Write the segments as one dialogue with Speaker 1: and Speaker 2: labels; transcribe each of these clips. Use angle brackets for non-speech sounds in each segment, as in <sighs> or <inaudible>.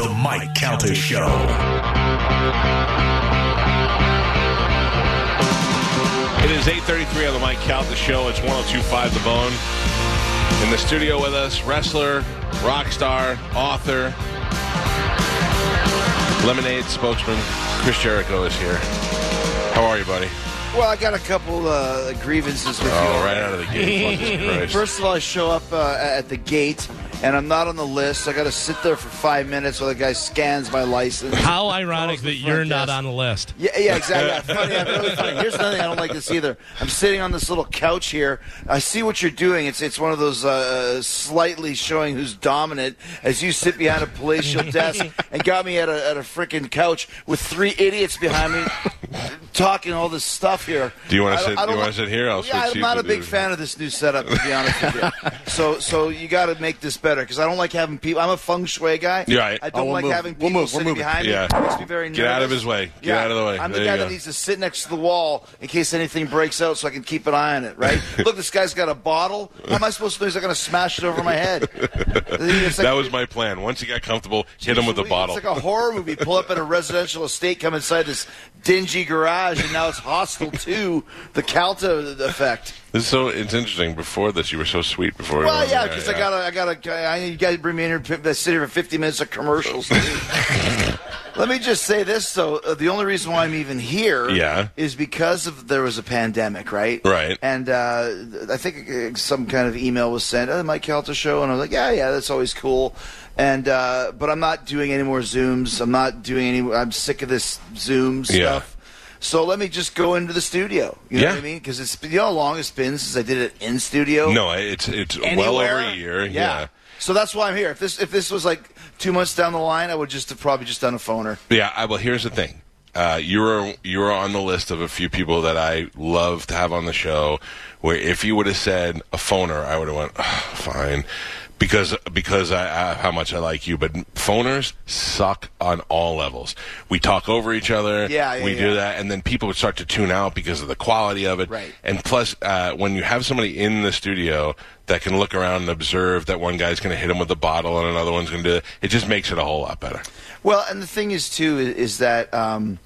Speaker 1: The Mike Calta Show.
Speaker 2: It is 8.33 on the Mike Calta Show. It's 102.5 The Bone. In the studio with us, wrestler, rock star, author, Lemonade spokesman, Chris Jericho is here. How are you, buddy?
Speaker 3: Well, I got a couple uh, grievances with
Speaker 2: Oh,
Speaker 3: you.
Speaker 2: right out of the gate. <laughs>
Speaker 3: First of all, I show up uh, at the gate, and I'm not on the list. I got to sit there for five minutes while the guy scans my license.
Speaker 4: How ironic that you're not on the list.
Speaker 3: Yeah, yeah, <laughs> exactly. Yeah, funny, yeah, really funny. Here's another thing I don't like this either. I'm sitting on this little couch here. I see what you're doing. It's it's one of those uh, slightly showing who's dominant as you sit behind a palatial <laughs> desk and got me at a at a freaking couch with three idiots behind me talking all this stuff here.
Speaker 2: Do you wanna sit-
Speaker 3: I
Speaker 2: do you wanna sit here? I'll
Speaker 3: yeah, I'm not a big fan of this new setup to be honest with you. <laughs> So so you got to make this better because I don't like having people. I'm a feng shui guy.
Speaker 2: You're right.
Speaker 3: I don't
Speaker 5: Oh, we'll
Speaker 3: like
Speaker 5: move.
Speaker 3: having
Speaker 5: We'll
Speaker 3: people
Speaker 5: move. We're
Speaker 3: sitting behind
Speaker 2: Yeah.
Speaker 3: me. It makes me very nervous.
Speaker 2: Get out of his way. Get out of the way.
Speaker 3: I'm
Speaker 2: There
Speaker 3: the guy that needs to sit next to the wall in case anything breaks out so I can keep an eye on it, right? <laughs> Look, this guy's got a bottle. How am I supposed to know he's not going to smash it over my head? <laughs> Like-
Speaker 2: that was my plan. Once he got comfortable, hit him with
Speaker 3: a
Speaker 2: bottle.
Speaker 3: it's like a horror movie. Pull up at a residential estate, come inside this dingy garage, and now it's hostile to the Calta effect.
Speaker 2: This is so it's interesting. Before this, you were so sweet. Before
Speaker 3: Well, yeah, because I gotta, I gotta, I, you guys to bring me in here, sit here for 50 minutes of commercials. <laughs> Let me just say this, though. Uh, the only reason why I'm even here
Speaker 2: Yeah.
Speaker 3: is because of there was a pandemic, right?
Speaker 2: Right.
Speaker 3: And uh, I think uh, some kind of email was sent, oh, Mike Calta show, and I was like, yeah, yeah, that's always cool. And uh, but I'm not doing any more Zooms. I'm not doing any. I'm sick of this Zoom
Speaker 2: Yeah.
Speaker 3: So let me just go into the studio. You know
Speaker 2: Yeah.
Speaker 3: what I mean? Because it's you know how long it's been since I did it in studio
Speaker 2: No, it's it's well
Speaker 3: anywhere.
Speaker 2: over a year. Yeah.
Speaker 3: So that's why I'm here. If this if this was like two months down the line, I would just have probably just done a phoner.
Speaker 2: Yeah, I, well, here's the thing. Uh, you were you were on the list of a few people that I love to have on the show. Where if you would have said a phoner, I would have went "Ugh, fine, because because I, I how much I like you. But phoners suck on all levels. We talk over each other.
Speaker 3: Yeah, yeah,
Speaker 2: we do that, and then people would start to tune out because of the quality of it.
Speaker 3: Right.
Speaker 2: And plus, uh, when you have somebody in the studio that can look around and observe that one guy's going to hit him with a bottle and another one's going to do it, it just makes it a whole lot better.
Speaker 3: Well, and the thing is too is, is that um,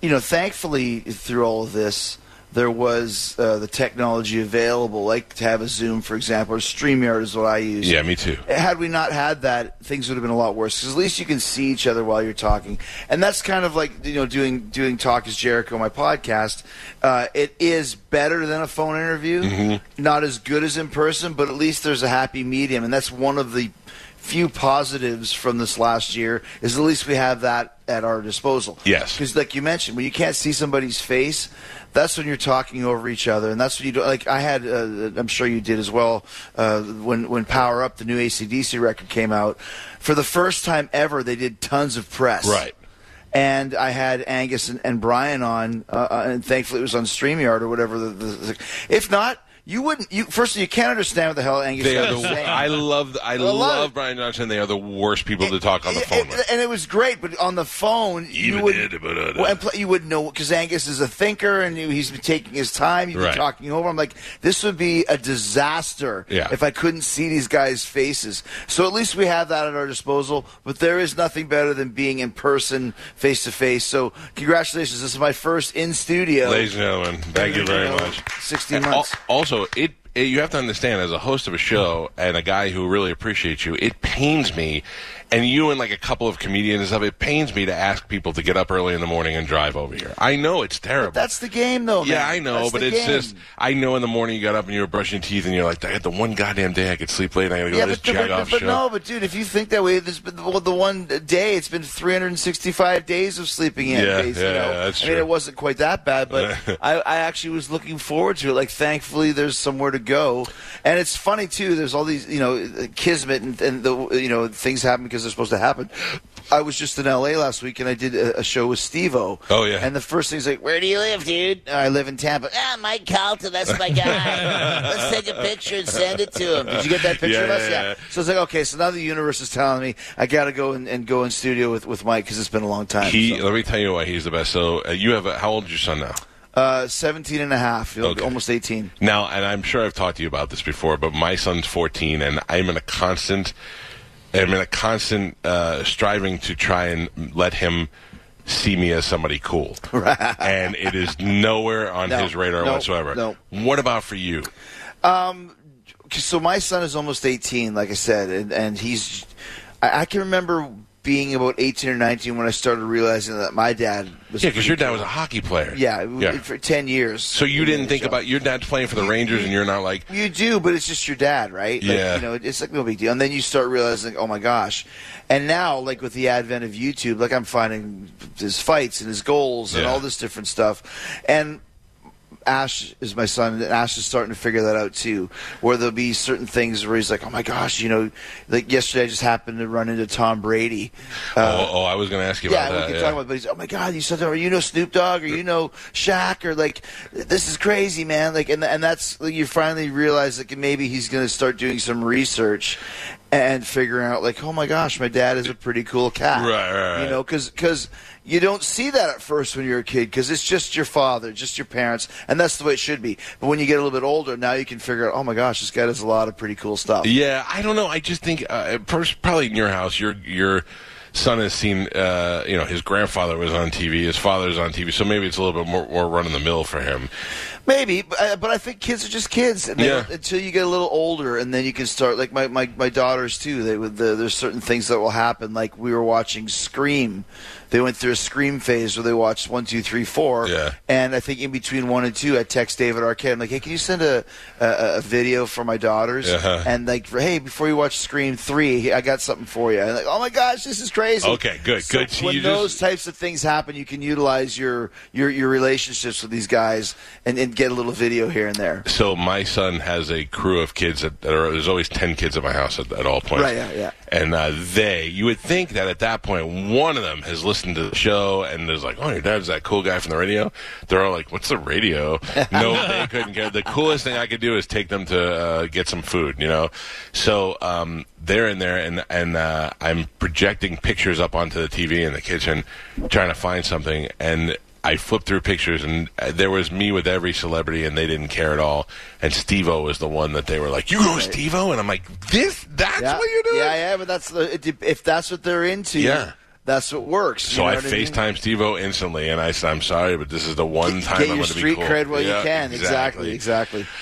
Speaker 3: you know, thankfully through all of this, there was uh, the technology available, like to have a Zoom, for example, or Streamyard is what I use.
Speaker 2: Yeah, me too.
Speaker 3: Had we not had that, things would have been a lot worse. Because at least you can see each other while you're talking, and that's kind of like you know doing doing Talk Is Jericho, my podcast. Uh, it is better than a phone interview,
Speaker 2: Mm-hmm.
Speaker 3: not as good as in person, but at least there's a happy medium, and that's one of the few positives from this last year. Is at least we have that at our disposal.
Speaker 2: Yes.
Speaker 3: because like you mentioned, when you can't see somebody's face. That's when you're talking over each other, and that's what you do. Like I had, uh, I'm sure you did as well. Uh, when when Power Up, the new ACDC record came out, for the first time ever, they did tons of press.
Speaker 2: Right.
Speaker 3: And I had Angus and, and Brian on, uh, uh, and thankfully it was on Streamyard or whatever. The, the, the, if not, you wouldn't. You first of all, you can't understand what the hell Angus
Speaker 2: They are the.
Speaker 3: saying.
Speaker 2: I love. I
Speaker 3: love
Speaker 2: love. Brian Johnson. They are the worst people to talk on the
Speaker 3: It-
Speaker 2: phone
Speaker 3: it-
Speaker 2: with.
Speaker 3: and it was great, but on the phone, you would
Speaker 2: did, but, uh,
Speaker 3: well, and pl- you would know because Angus is a thinker and he- he's been taking his time. You've been
Speaker 2: Right.
Speaker 3: talking over. I'm like, this would be a disaster
Speaker 2: Yeah.
Speaker 3: if I couldn't see these guys' faces. So at least we have that at our disposal. But there is nothing better than being in person, face to face. So congratulations, this is my first in studio.
Speaker 2: Ladies and gentlemen, thank you very much.
Speaker 3: 16
Speaker 2: And al-
Speaker 3: months.
Speaker 2: Also, it, it you have to understand as a host of a show and a guy who really appreciates you, it pains me, and you and like a couple of comedians and stuff, it pains me to ask people to get up early in the morning and drive over here. I know it's terrible.
Speaker 3: That's the game, though.
Speaker 2: yeah,
Speaker 3: man.
Speaker 2: I know,
Speaker 3: That's
Speaker 2: but it's
Speaker 3: game.
Speaker 2: just I know in the morning you got up and you were brushing teeth and you're like, I had the one goddamn day I could sleep late. and I gotta go
Speaker 3: Yeah,
Speaker 2: to this
Speaker 3: but, but,
Speaker 2: off
Speaker 3: but no, but dude, if you think that way, this been the, the one day it's been 365 days of sleeping in.
Speaker 2: Yeah,
Speaker 3: days,
Speaker 2: yeah,
Speaker 3: you know?
Speaker 2: yeah, that's
Speaker 3: I mean, it wasn't quite that bad, but <laughs> I, I actually was looking forward to it. Like, thankfully, there's somewhere to go, and it's funny too. There's all these, you know, kismet and, and the, you know, things happen because they're supposed to happen. I was just in L.A. last week, and I did a, a show with Steve-O.
Speaker 2: Oh, yeah.
Speaker 3: And the first thing thing's like, "Where do you live, dude?" I live in Tampa. Ah, Mike Calta, that's my guy. <laughs> Let's take a picture and send it to him. Did you get that picture
Speaker 2: Yeah,
Speaker 3: of us?
Speaker 2: yeah, yeah.
Speaker 3: So it's like, okay, so now the universe is telling me I got to go and, and go in studio with, with Mike because it's been a long time.
Speaker 2: He,
Speaker 3: so.
Speaker 2: let me tell you why he's the best. So uh, you have a, how old is your son now?
Speaker 3: uh, 17 and a half,
Speaker 2: Okay.
Speaker 3: almost 18.
Speaker 2: Now, and I'm sure I've talked to you about this before, but my son's 14, and I'm in a constant am in a constant uh, striving to try and let him see me as somebody cool, <laughs> and it is nowhere on
Speaker 3: No,
Speaker 2: his radar
Speaker 3: no,
Speaker 2: whatsoever.
Speaker 3: no.
Speaker 2: What about for you?
Speaker 3: so my son is almost 18 like i said and, and he's I, I can remember being about 18 or 19 when i started realizing that my dad was
Speaker 2: Yeah, because your dad
Speaker 3: cool.
Speaker 2: was a hockey player.
Speaker 3: yeah,
Speaker 2: yeah.
Speaker 3: for 10 years
Speaker 2: So you didn't think
Speaker 3: So-
Speaker 2: about your dad's playing for the Rangers, and you're not like,
Speaker 3: you do, but it's just your dad, right? Like,
Speaker 2: Yeah.
Speaker 3: You know, it's like no big deal. And then you start realizing, oh my gosh. And now, like with the advent of YouTube, like I'm finding his fights and his goals and
Speaker 2: Yeah.
Speaker 3: all this different stuff. And Ash is my son, and Ash is starting to figure that out too. Where there'll be certain things where he's like, "Oh my gosh," you know, like yesterday I just happened to run into Tom Brady. Uh,
Speaker 2: oh, oh, I was going to ask you
Speaker 3: yeah,
Speaker 2: about
Speaker 3: we can
Speaker 2: yeah.
Speaker 3: talk about. But he's, oh my god, you said, or you know Snoop Dogg, or you know Shaq, or like this is crazy, man. Like, and and that's like, you finally realize that maybe he's going to start doing some research and figuring out like, oh my gosh, my dad is a pretty cool cat,
Speaker 2: Right, right, right.
Speaker 3: You know, because because you don't see that at first when you're a kid because it's just your father, just your parents, and that's the way it should be. But when you get a little bit older, now you can figure out, oh my gosh, this guy does a lot of pretty cool stuff.
Speaker 2: Yeah, I don't know. I just think uh, first, probably in your house, your your son has seen. Uh, you know, his grandfather was on TV, his father's on TV, so maybe it's a little bit more, more run of the mill for him.
Speaker 3: Maybe, but I, but I think kids are just kids, and
Speaker 2: Yeah.
Speaker 3: until you get a little older, and then you can start. Like my, my, my daughters too. They would the, there's certain things that will happen. Like we were watching Scream. They went through a Scream phase where they watched one, two, three, four.
Speaker 2: Yeah.
Speaker 3: And I think in between one and two, I text David Arquette. I'm like, hey, can you send a a, a video for my daughters?
Speaker 2: Uh-huh.
Speaker 3: And like, hey, before you watch Scream three, I got something for you. And like, oh my gosh, this is crazy.
Speaker 2: Okay, good,
Speaker 3: So
Speaker 2: good.
Speaker 3: When
Speaker 2: you
Speaker 3: those
Speaker 2: just-
Speaker 3: types of things happen, you can utilize your your your relationships with these guys and, and get a little video here and there.
Speaker 2: So my son has a crew of kids that, that are. There's always ten kids at my house at, at all points.
Speaker 3: Right, yeah, yeah.
Speaker 2: And uh, they, you would think that at that point, one of them has listened to the show and is like, "Oh, your dad's that cool guy from the radio." They're all like, "What's the radio?" no, <laughs> they couldn't get. The coolest thing I could do is take them to uh, get some food. You know, so um, they're in there, and and uh, I'm projecting pictures up onto the TV in the kitchen, trying to find something, and I flipped through pictures, and uh, there was me with every celebrity, and they didn't care at all. And Steve-O was the one that they were like, "You go, Steve-O," and I'm like, "This? That's
Speaker 3: yeah.
Speaker 2: what you're doing?"
Speaker 3: Yeah, yeah, but that's the if that's what they're into.
Speaker 2: Yeah.
Speaker 3: That's what works.
Speaker 2: So I
Speaker 3: mean?
Speaker 2: FaceTime Steve-O instantly, and I said, "I'm sorry, but this is the one time
Speaker 3: Get
Speaker 2: I'm going to be cool."
Speaker 3: Get street cred while
Speaker 2: Yeah,
Speaker 3: you can. Exactly, exactly. <sighs>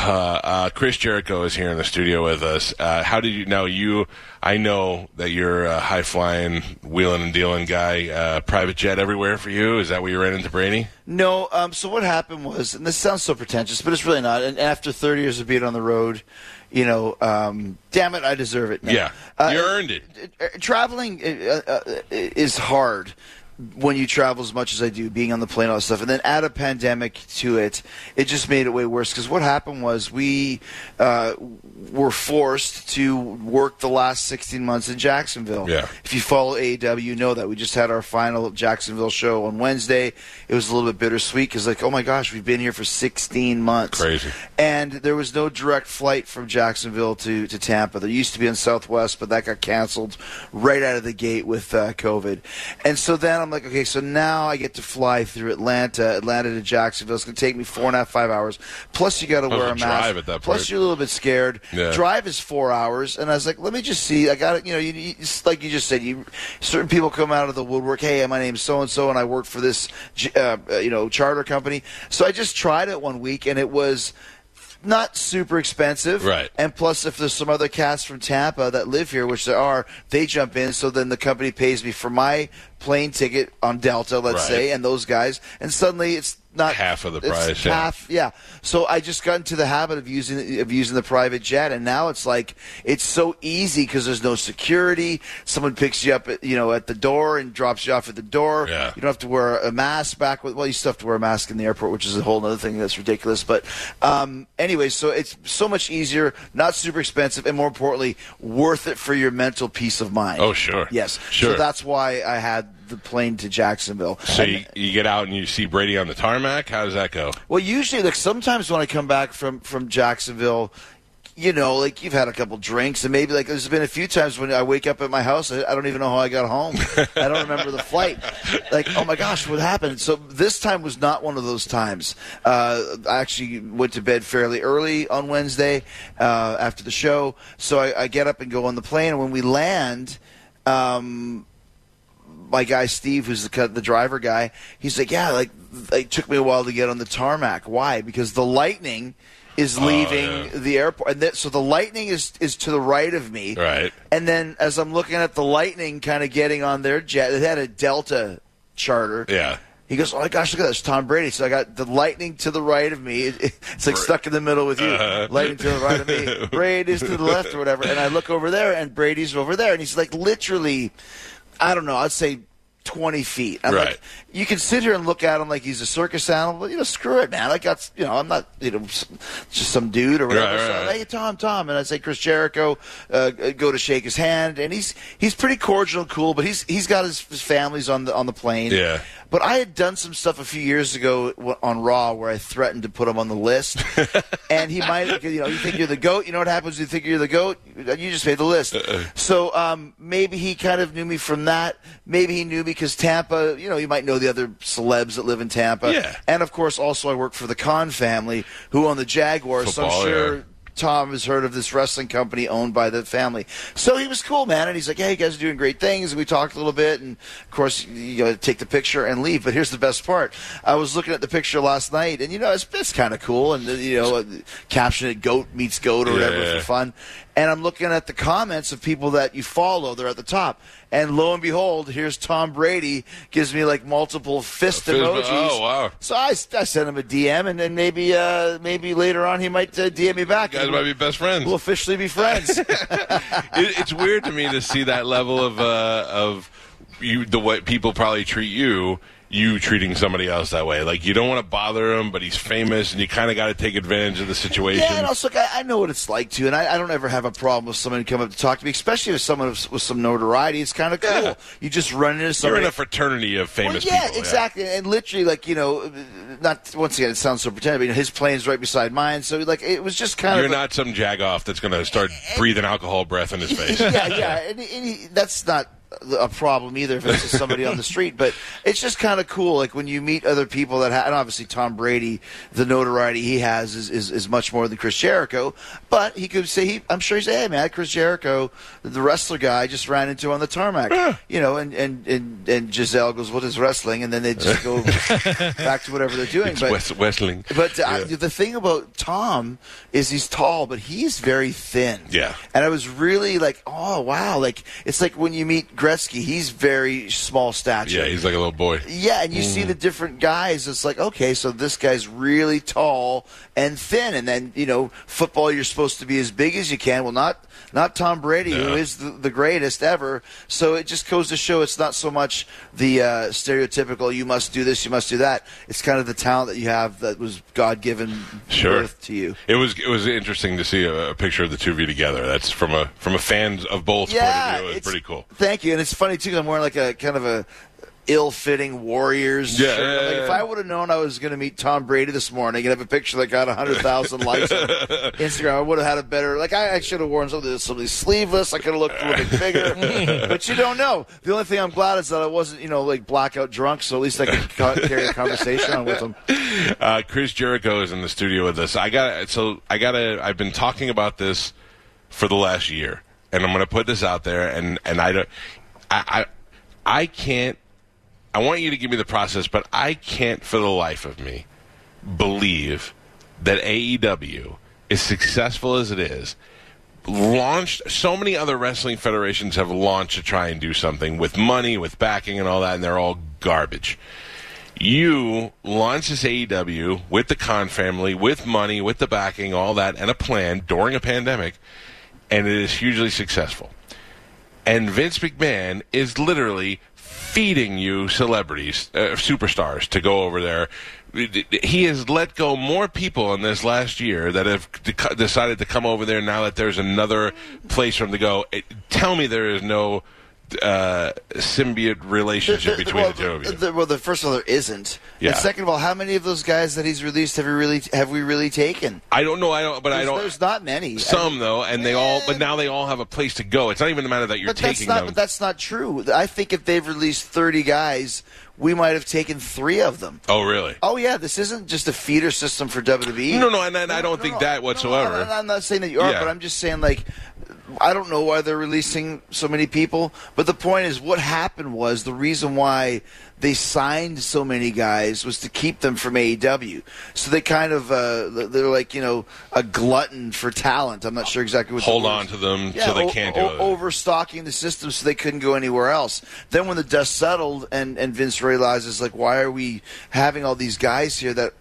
Speaker 2: Uh, uh, Chris Jericho is here in the studio with us. Uh, how did you know you? I know that you're a high flying, wheeling and dealing guy. Uh, private jet everywhere for you. Is that what you ran into Brady?
Speaker 3: No, um, so what happened was, and this sounds so pretentious, but it's really not. And after 30 years of being on the road, you know, um, damn it, I deserve it. now.
Speaker 2: Yeah,
Speaker 3: Uh,
Speaker 2: you earned it.
Speaker 3: uh, traveling uh, uh, is hard when you travel as much as I do, being on the plane, all that stuff, and then add a pandemic to it, it just made it way worse. Because what happened was we uh, were forced to work the last 16 months in Jacksonville.
Speaker 2: Yeah.
Speaker 3: If you follow AEW, you know that we just had our final Jacksonville show on Wednesday. It was a little bit bittersweet because, like, oh my gosh, we've been here for 16 months.
Speaker 2: Crazy.
Speaker 3: And there was no direct flight from Jacksonville to, to Tampa. There used to be in Southwest, but that got canceled right out of the gate with uh, COVID. And so then I'm like, okay, so now I get to fly through Atlanta, Atlanta to Jacksonville. It's going to take me four and a half, five hours. Plus, you got to wear
Speaker 2: a
Speaker 3: mask.
Speaker 2: drive at that
Speaker 3: Plus, you're a little bit scared.
Speaker 2: Yeah.
Speaker 3: Drive is four hours, and I was like, let me just see. I got it. You know, you, you, like you just said, you certain people come out of the woodwork. Hey, my name's so and so, and I work for this, uh, uh, you know, charter company. So I just tried it one week, and it was not super expensive.
Speaker 2: Right.
Speaker 3: And plus, if there's some other cats from Tampa that live here, which there are, they jump in. So then the company pays me for my plane ticket on Delta, let's
Speaker 2: Right.
Speaker 3: say, and those guys, and suddenly it's not
Speaker 2: Half of the price, yeah.
Speaker 3: Half, yeah. So I just got into the habit of using of using the private jet, and now it's like it's so easy because there's no security. Someone picks you up, at, you know, at the door and drops you off at the door.
Speaker 2: Yeah.
Speaker 3: You don't have to wear a mask back with. Well, you still have to wear a mask in the airport, which is a whole other thing that's ridiculous. But um, anyway, so it's so much easier, not super expensive, and more importantly, worth it for your mental peace of mind.
Speaker 2: Oh, sure.
Speaker 3: Yes.
Speaker 2: Sure.
Speaker 3: So that's why I had the plane to Jacksonville.
Speaker 2: So you, you get out and you see Brady on the tarmac. How does that go?
Speaker 3: Well, usually, like sometimes when I come back from from Jacksonville, you know, like you've had a couple drinks, and maybe like there's been a few times when I wake up at my house, I, I don't even know how I got home. I don't remember the flight. <laughs> like, oh my gosh, what happened? So this time was not one of those times. Uh, I actually went to bed fairly early on Wednesday uh, after the show, so I, I get up and go on the plane. And when we land, um, my guy Steve, who's the the driver guy, he's like, yeah, like it took me a while to get on the tarmac. Why? Because the lightning is leaving
Speaker 2: Oh, yeah.
Speaker 3: the airport, and that, so the lightning is is to the right of me.
Speaker 2: Right.
Speaker 3: And then as I'm looking at the lightning, kind of getting on their jet, they had a Delta charter.
Speaker 2: Yeah.
Speaker 3: He goes, "Oh my gosh, look at this, Tom Brady." So I got the lightning to the right of me. It's like stuck in the middle with you.
Speaker 2: Uh-huh.
Speaker 3: Lightning to the right of me. <laughs> Brady's to the left or whatever. And I look over there, and Brady's over there, and he's like literally, I don't know, I'd say. 20 feet. I'm
Speaker 2: Right.
Speaker 3: like, you can sit here and look at him like he's a circus animal, but you know, screw it, man. I got, you know, I'm not, you know, just some dude or whatever.
Speaker 2: Right, right,
Speaker 3: So, hey, Tom, Tom, and I say Chris Jericho, uh, go to shake his hand, and he's he's pretty cordial and cool, but he's he's got his, his families on the on the plane.
Speaker 2: Yeah.
Speaker 3: But I had done some stuff a few years ago on Raw where I threatened to put him on the list, <laughs> and he might, you know, you think you're the goat. You know what happens? You think you're the goat. You just made the list.
Speaker 2: Uh-uh.
Speaker 3: So um, maybe he kind of knew me from that. Maybe he knew me because Tampa. You know, you might know the other celebs that live in Tampa.
Speaker 2: Yeah.
Speaker 3: And of course, also I work for the Khan family, who own the Jaguars. so I'm sure.
Speaker 2: yeah.
Speaker 3: Tom has heard of this wrestling company owned by the family. So he was cool, man. And he's like, hey, you guys are doing great things. And we talked a little bit. And of course, you to take the picture and leave. But here's the best part. I was looking at the picture last night, and, you know, it's, it's kind of cool. And, you know, caption it goat meets goat or whatever
Speaker 2: Yeah.
Speaker 3: for fun. And I'm looking at the comments of people that you follow. They're at the top. And lo and behold, here's Tom Brady gives me like multiple fist
Speaker 2: Fist-
Speaker 3: emojis.
Speaker 2: oh, wow.
Speaker 3: So I, I sent him a DM, and then maybe uh, maybe later on he might uh, DM me back.
Speaker 2: You guys might be best friends.
Speaker 3: We'll officially be friends. <laughs> <laughs>
Speaker 2: it, it's weird to me to see that level of uh, of you the way people probably treat you. You treating somebody else that way, like you don't want to bother him, but he's famous, and you kind of got to take advantage of the situation.
Speaker 3: yeah, and also, I, I know what it's like to, and I, I don't ever have a problem with someone coming up to talk to me, especially if someone with, with some notoriety. It's kind of cool.
Speaker 2: Yeah.
Speaker 3: You just run into
Speaker 2: You're in a fraternity of
Speaker 3: Well,
Speaker 2: famous
Speaker 3: yeah,
Speaker 2: people.
Speaker 3: exactly, and literally, like you know, not once again, it sounds so pretend, but you know, his plane's right beside mine, so like it was just kind of
Speaker 2: You're
Speaker 3: of.
Speaker 2: not some jagoff that's going to start breathing alcohol breath in his <laughs> face.
Speaker 3: yeah, yeah, and, and he, that's not a problem either if it's just somebody on the <laughs> street. But it's just kind of cool, like when you meet other people that, ha- and obviously Tom Brady, the notoriety he has is, is, is much more than Chris Jericho. But he could say, he, I'm sure he's, hey man, Chris Jericho, the wrestler guy, I just ran into on the tarmac, you know, and and and and Gisele goes, what is wrestling? And then they just go <laughs> back to whatever they're doing.
Speaker 2: It's
Speaker 3: but
Speaker 2: West, Westling.
Speaker 3: but uh,
Speaker 2: Yeah.
Speaker 3: the thing about Tom is he's tall, but he's very thin.
Speaker 2: Yeah.
Speaker 3: And I was really like, oh wow, like it's like when you meet Gretzky, he's very small stature.
Speaker 2: yeah, he's like a little boy.
Speaker 3: Yeah, and you see
Speaker 2: Mm.
Speaker 3: the different guys. It's like, okay, so this guy's really tall and thin, and then you know, football, you're supposed to be as big as you can. Well, not not Tom Brady, who
Speaker 2: No.
Speaker 3: is the, the greatest ever. So it just goes to show it's not so much the uh, stereotypical "you must do this, you must do that." It's kind of the talent that you have that was God given
Speaker 2: Sure.
Speaker 3: birth to you.
Speaker 2: It was it was interesting to see a, a picture of the two of you together. That's from a from a fans of both point of view. It was
Speaker 3: it's
Speaker 2: pretty cool.
Speaker 3: Thank you, and it's funny too. 'cause I'm wearing like a kind of a ill-fitting Warriors
Speaker 2: Yeah,
Speaker 3: shirt.
Speaker 2: yeah,
Speaker 3: Like,
Speaker 2: yeah,
Speaker 3: if. I would have known I was going to meet Tom Brady this morning and have a picture that got hundred thousand likes on <laughs> Instagram, I would have had a better. Like I, I should have worn something something sleeveless. I could have looked a little bit bigger, <laughs> but you don't know. The only thing I'm glad is that I wasn't, you know, like blackout drunk. So at least I could ca- carry a conversation on with him. <laughs>
Speaker 2: Uh, Chris Jericho is in the studio with us. I got so I got to. I've been talking about this for the last year, and I'm going to put this out there. And and I don't. I I, I can't. I want you to give me the process, but I can't for the life of me believe that AEW, as successful as it is, launched so many other wrestling federations have launched to try and do something with money, with backing, and all that, and they're all garbage. You launched this AEW with the Khan family, with money, with the backing, all that, and a plan during a pandemic, and it is hugely successful. And Vince McMahon is literally feeding you celebrities, uh, superstars, to go over there. He has let go more people in this last year that have de- decided to come over there now that there's another place for them to go. It, tell me there is no uh, symbiote relationship
Speaker 3: The- the-
Speaker 2: between
Speaker 3: well,
Speaker 2: the two of you.
Speaker 3: the- well, the first of all, there isn't.
Speaker 2: Yeah.
Speaker 3: And second of all, how many of those guys that he's released have we really have we really taken?
Speaker 2: I don't know. I don't. But I don't.
Speaker 3: there's not many.
Speaker 2: Some though, and they all. But now they all have a place to go. It's not even a matter that you're
Speaker 3: but that's
Speaker 2: taking
Speaker 3: not.
Speaker 2: them.
Speaker 3: But that's not true. I think if they've released 30 guys, we might have taken three of them.
Speaker 2: oh, really?
Speaker 3: Oh yeah, this isn't just a feeder system for WWE.
Speaker 2: No, no, and, and I don't
Speaker 3: No,
Speaker 2: think
Speaker 3: no,
Speaker 2: that whatsoever.
Speaker 3: I'm, I'm not saying that you are,
Speaker 2: Yeah.
Speaker 3: but I'm just saying like I don't know why they're releasing so many people. But the point is, what happened was the reason why they signed so many guys was to keep them from AEW. So they kind of uh, they're like you know a glutton for talent. I'm not sure exactly what.
Speaker 2: Hold on to them
Speaker 3: Yeah,
Speaker 2: so they
Speaker 3: o-
Speaker 2: can't do
Speaker 3: o-
Speaker 2: it.
Speaker 3: overstocking the system so they couldn't go anywhere else. Then when the dust settled and and Vince realizes like why are we having all these guys here that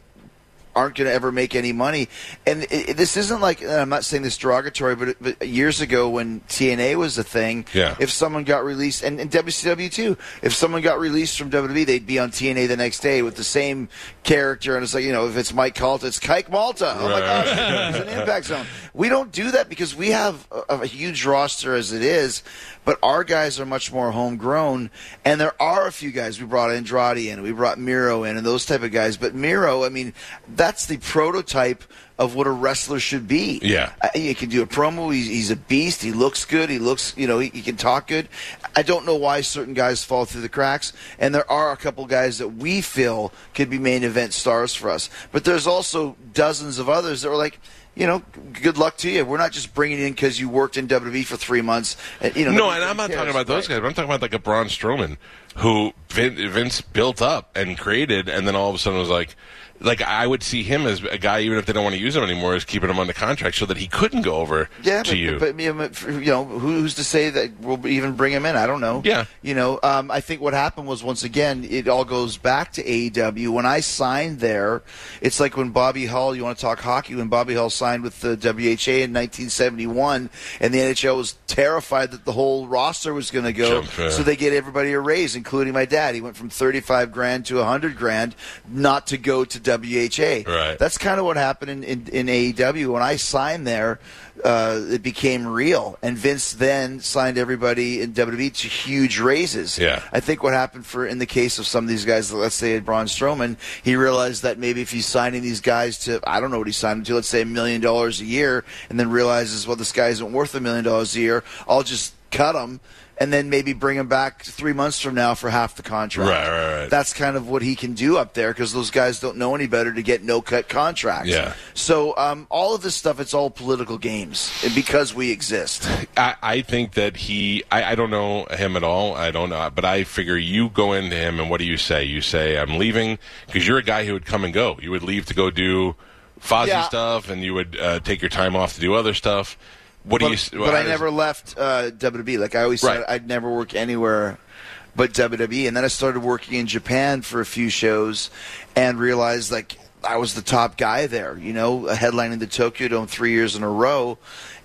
Speaker 3: aren't going to ever make any money. And it, it- this isn't like and I'm not saying this derogatory, but, but years ago when TNA was a thing,
Speaker 2: Yeah.
Speaker 3: if someone got released, and, and WCW too, if someone got released from WWE, they'd be on TNA the next day with the same character, and it's like you know, if it's Mike Calta, it's Kike Malta. Oh my gosh, he's an Impact Zone. We don't do that because we have a, a huge roster as it is. But our guys are much more homegrown, and there are a few guys. We brought Andrade in, we brought Miro in, and those type of guys. But Miro, I mean, that's the prototype of what a wrestler should be.
Speaker 2: Yeah.
Speaker 3: Uh, He can do a promo. He's, he's a beast. He looks good. He looks, you know, he, he can talk good. I don't know why certain guys fall through the cracks, and there are a couple guys that we feel could be main event stars for us. But there's also dozens of others that are like. You know, good luck to you. We're not just bringing in because you worked in WWE for three months. And, you know,
Speaker 2: No, and I'm not
Speaker 3: cares.
Speaker 2: talking about those
Speaker 3: Right.
Speaker 2: guys. But I'm talking about like a Braun Strowman, who Vince built up and created, and then all of a sudden was like, like I would see him as a guy, even if they don't want to use him anymore, is keeping him on the contract so that he couldn't go over
Speaker 3: Yeah,
Speaker 2: to
Speaker 3: but,
Speaker 2: you.
Speaker 3: but you know, who's to say that we'll even bring him in? I don't know.
Speaker 2: Yeah.
Speaker 3: you know, um, I think what happened was once again, it all goes back to AEW. When I signed there, it's like when Bobby Hull. You want to talk hockey? When Bobby Hull signed with the WHA in 1971, and the NHL was terrified that the whole roster was going to go,
Speaker 2: Jump,
Speaker 3: so they get everybody a raise, including my dad. He went from 35 grand to 100 grand, not to go to WHA.
Speaker 2: Right.
Speaker 3: That's kind of what happened in, in, in AEW. When I signed there, uh, it became real. And Vince then signed everybody in WWE to huge raises.
Speaker 2: Yeah.
Speaker 3: I think what happened for in the case of some of these guys, let's say Braun Strowman, he realized that maybe if he's signing these guys to, I don't know what he's signing to, let's say a million dollars a year, and then realizes, well, this guy isn't worth a million dollars a year, I'll just cut him. And then maybe bring him back three months from now for half the contract.
Speaker 2: Right, right, right.
Speaker 3: That's kind of what he can do up there because those guys don't know any better to get no cut contracts.
Speaker 2: Yeah.
Speaker 3: So um, all of this stuff, it's all political games, and because we exist. <laughs>
Speaker 2: I, I think that he. I, I don't know him at all. I don't know, but I figure you go into him and what do you say? You say I'm leaving because you're a guy who would come and go. You would leave to go do Fozzy
Speaker 3: Yeah.
Speaker 2: stuff, and you would uh, take your time off to do other stuff. What do
Speaker 3: But,
Speaker 2: you?
Speaker 3: but I never left uh, WWE. Like I always
Speaker 2: Right.
Speaker 3: said, I'd never work anywhere but WWE. And then I started working in Japan for a few shows, and realized like I was the top guy there. You know, headlining the Tokyo Dome three years in a row.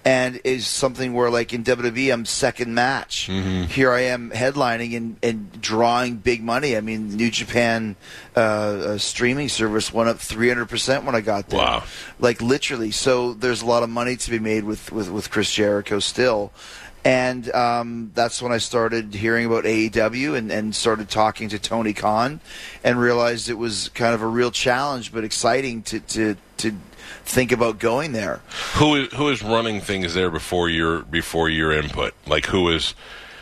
Speaker 3: And is something where, like in WWE, I'm second match.
Speaker 2: Mm-hmm.
Speaker 3: Here I am headlining and, and drawing big money. I mean, New Japan uh, uh, streaming service went up 300% when I got there
Speaker 2: Wow.
Speaker 3: like literally. So there's a lot of money to be made with with, with Chris Jericho still. And um, that's when I started hearing about AEW and, and started talking to Tony Khan and realized it was kind of a real challenge but exciting to, to, to think about going there.
Speaker 2: Who is who is running things there before your before your input? Like who is?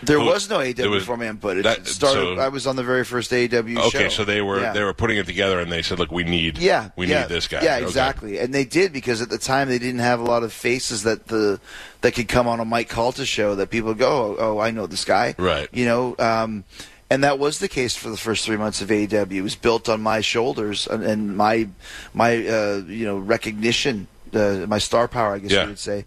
Speaker 3: There
Speaker 2: who-
Speaker 3: was no AEW before my input. It
Speaker 2: that-
Speaker 3: started.
Speaker 2: so-
Speaker 3: I was on the very first AEW show.
Speaker 2: Okay, so they were
Speaker 3: Yeah.
Speaker 2: they were putting it together, and they said, "Look, we need
Speaker 3: Yeah,
Speaker 2: we
Speaker 3: yeah,
Speaker 2: need this guy."
Speaker 3: Yeah,
Speaker 2: Okay.
Speaker 3: exactly. And they did because at the time they didn't have a lot of faces that the that could come on a Mike Calta show that people go, oh, oh, I know this guy.
Speaker 2: Right.
Speaker 3: You know, um, and that was the case for the first three months of AEW. It was built on my shoulders and, and my my uh, you know recognition, uh, my star power, I guess
Speaker 2: Yeah.
Speaker 3: you would say.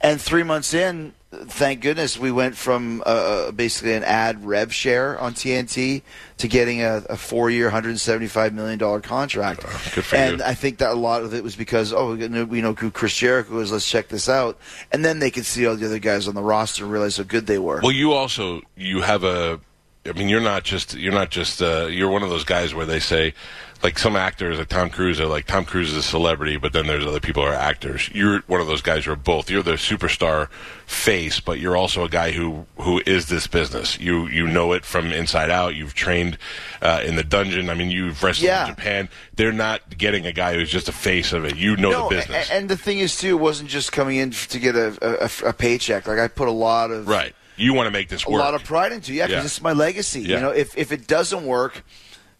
Speaker 3: And three months in. Thank goodness we went from uh, basically an ad rev share on TNT to getting a, a four-year, $175 million contract.
Speaker 2: for
Speaker 3: and
Speaker 2: you.
Speaker 3: I think that a lot of it was because oh we know, we know who Chris Jericho is. Let's check this out, and then they could see all the other guys on the roster and realize how good they were.
Speaker 2: Well, you also you have a I mean, you're not just you're not just uh, you're one of those guys where they say, like some actors, like Tom Cruise, are like Tom Cruise is a celebrity, but then there's other people who are actors. You're one of those guys who are both. You're the superstar face, but you're also a guy who who is this business. You you know it from inside out. You've trained uh, in the dungeon. I mean, you've wrestled
Speaker 3: Yeah.
Speaker 2: in Japan. They're not getting a guy who's just a face of it. You know
Speaker 3: no,
Speaker 2: the business,
Speaker 3: and the thing is too, it wasn't just coming in to get a, a, a paycheck. Like I put a lot of
Speaker 2: right? You want to make this
Speaker 3: a lot of pride into. Yeah, because
Speaker 2: Yeah.
Speaker 3: this is my legacy.
Speaker 2: Yeah.
Speaker 3: You know, if if it doesn't work,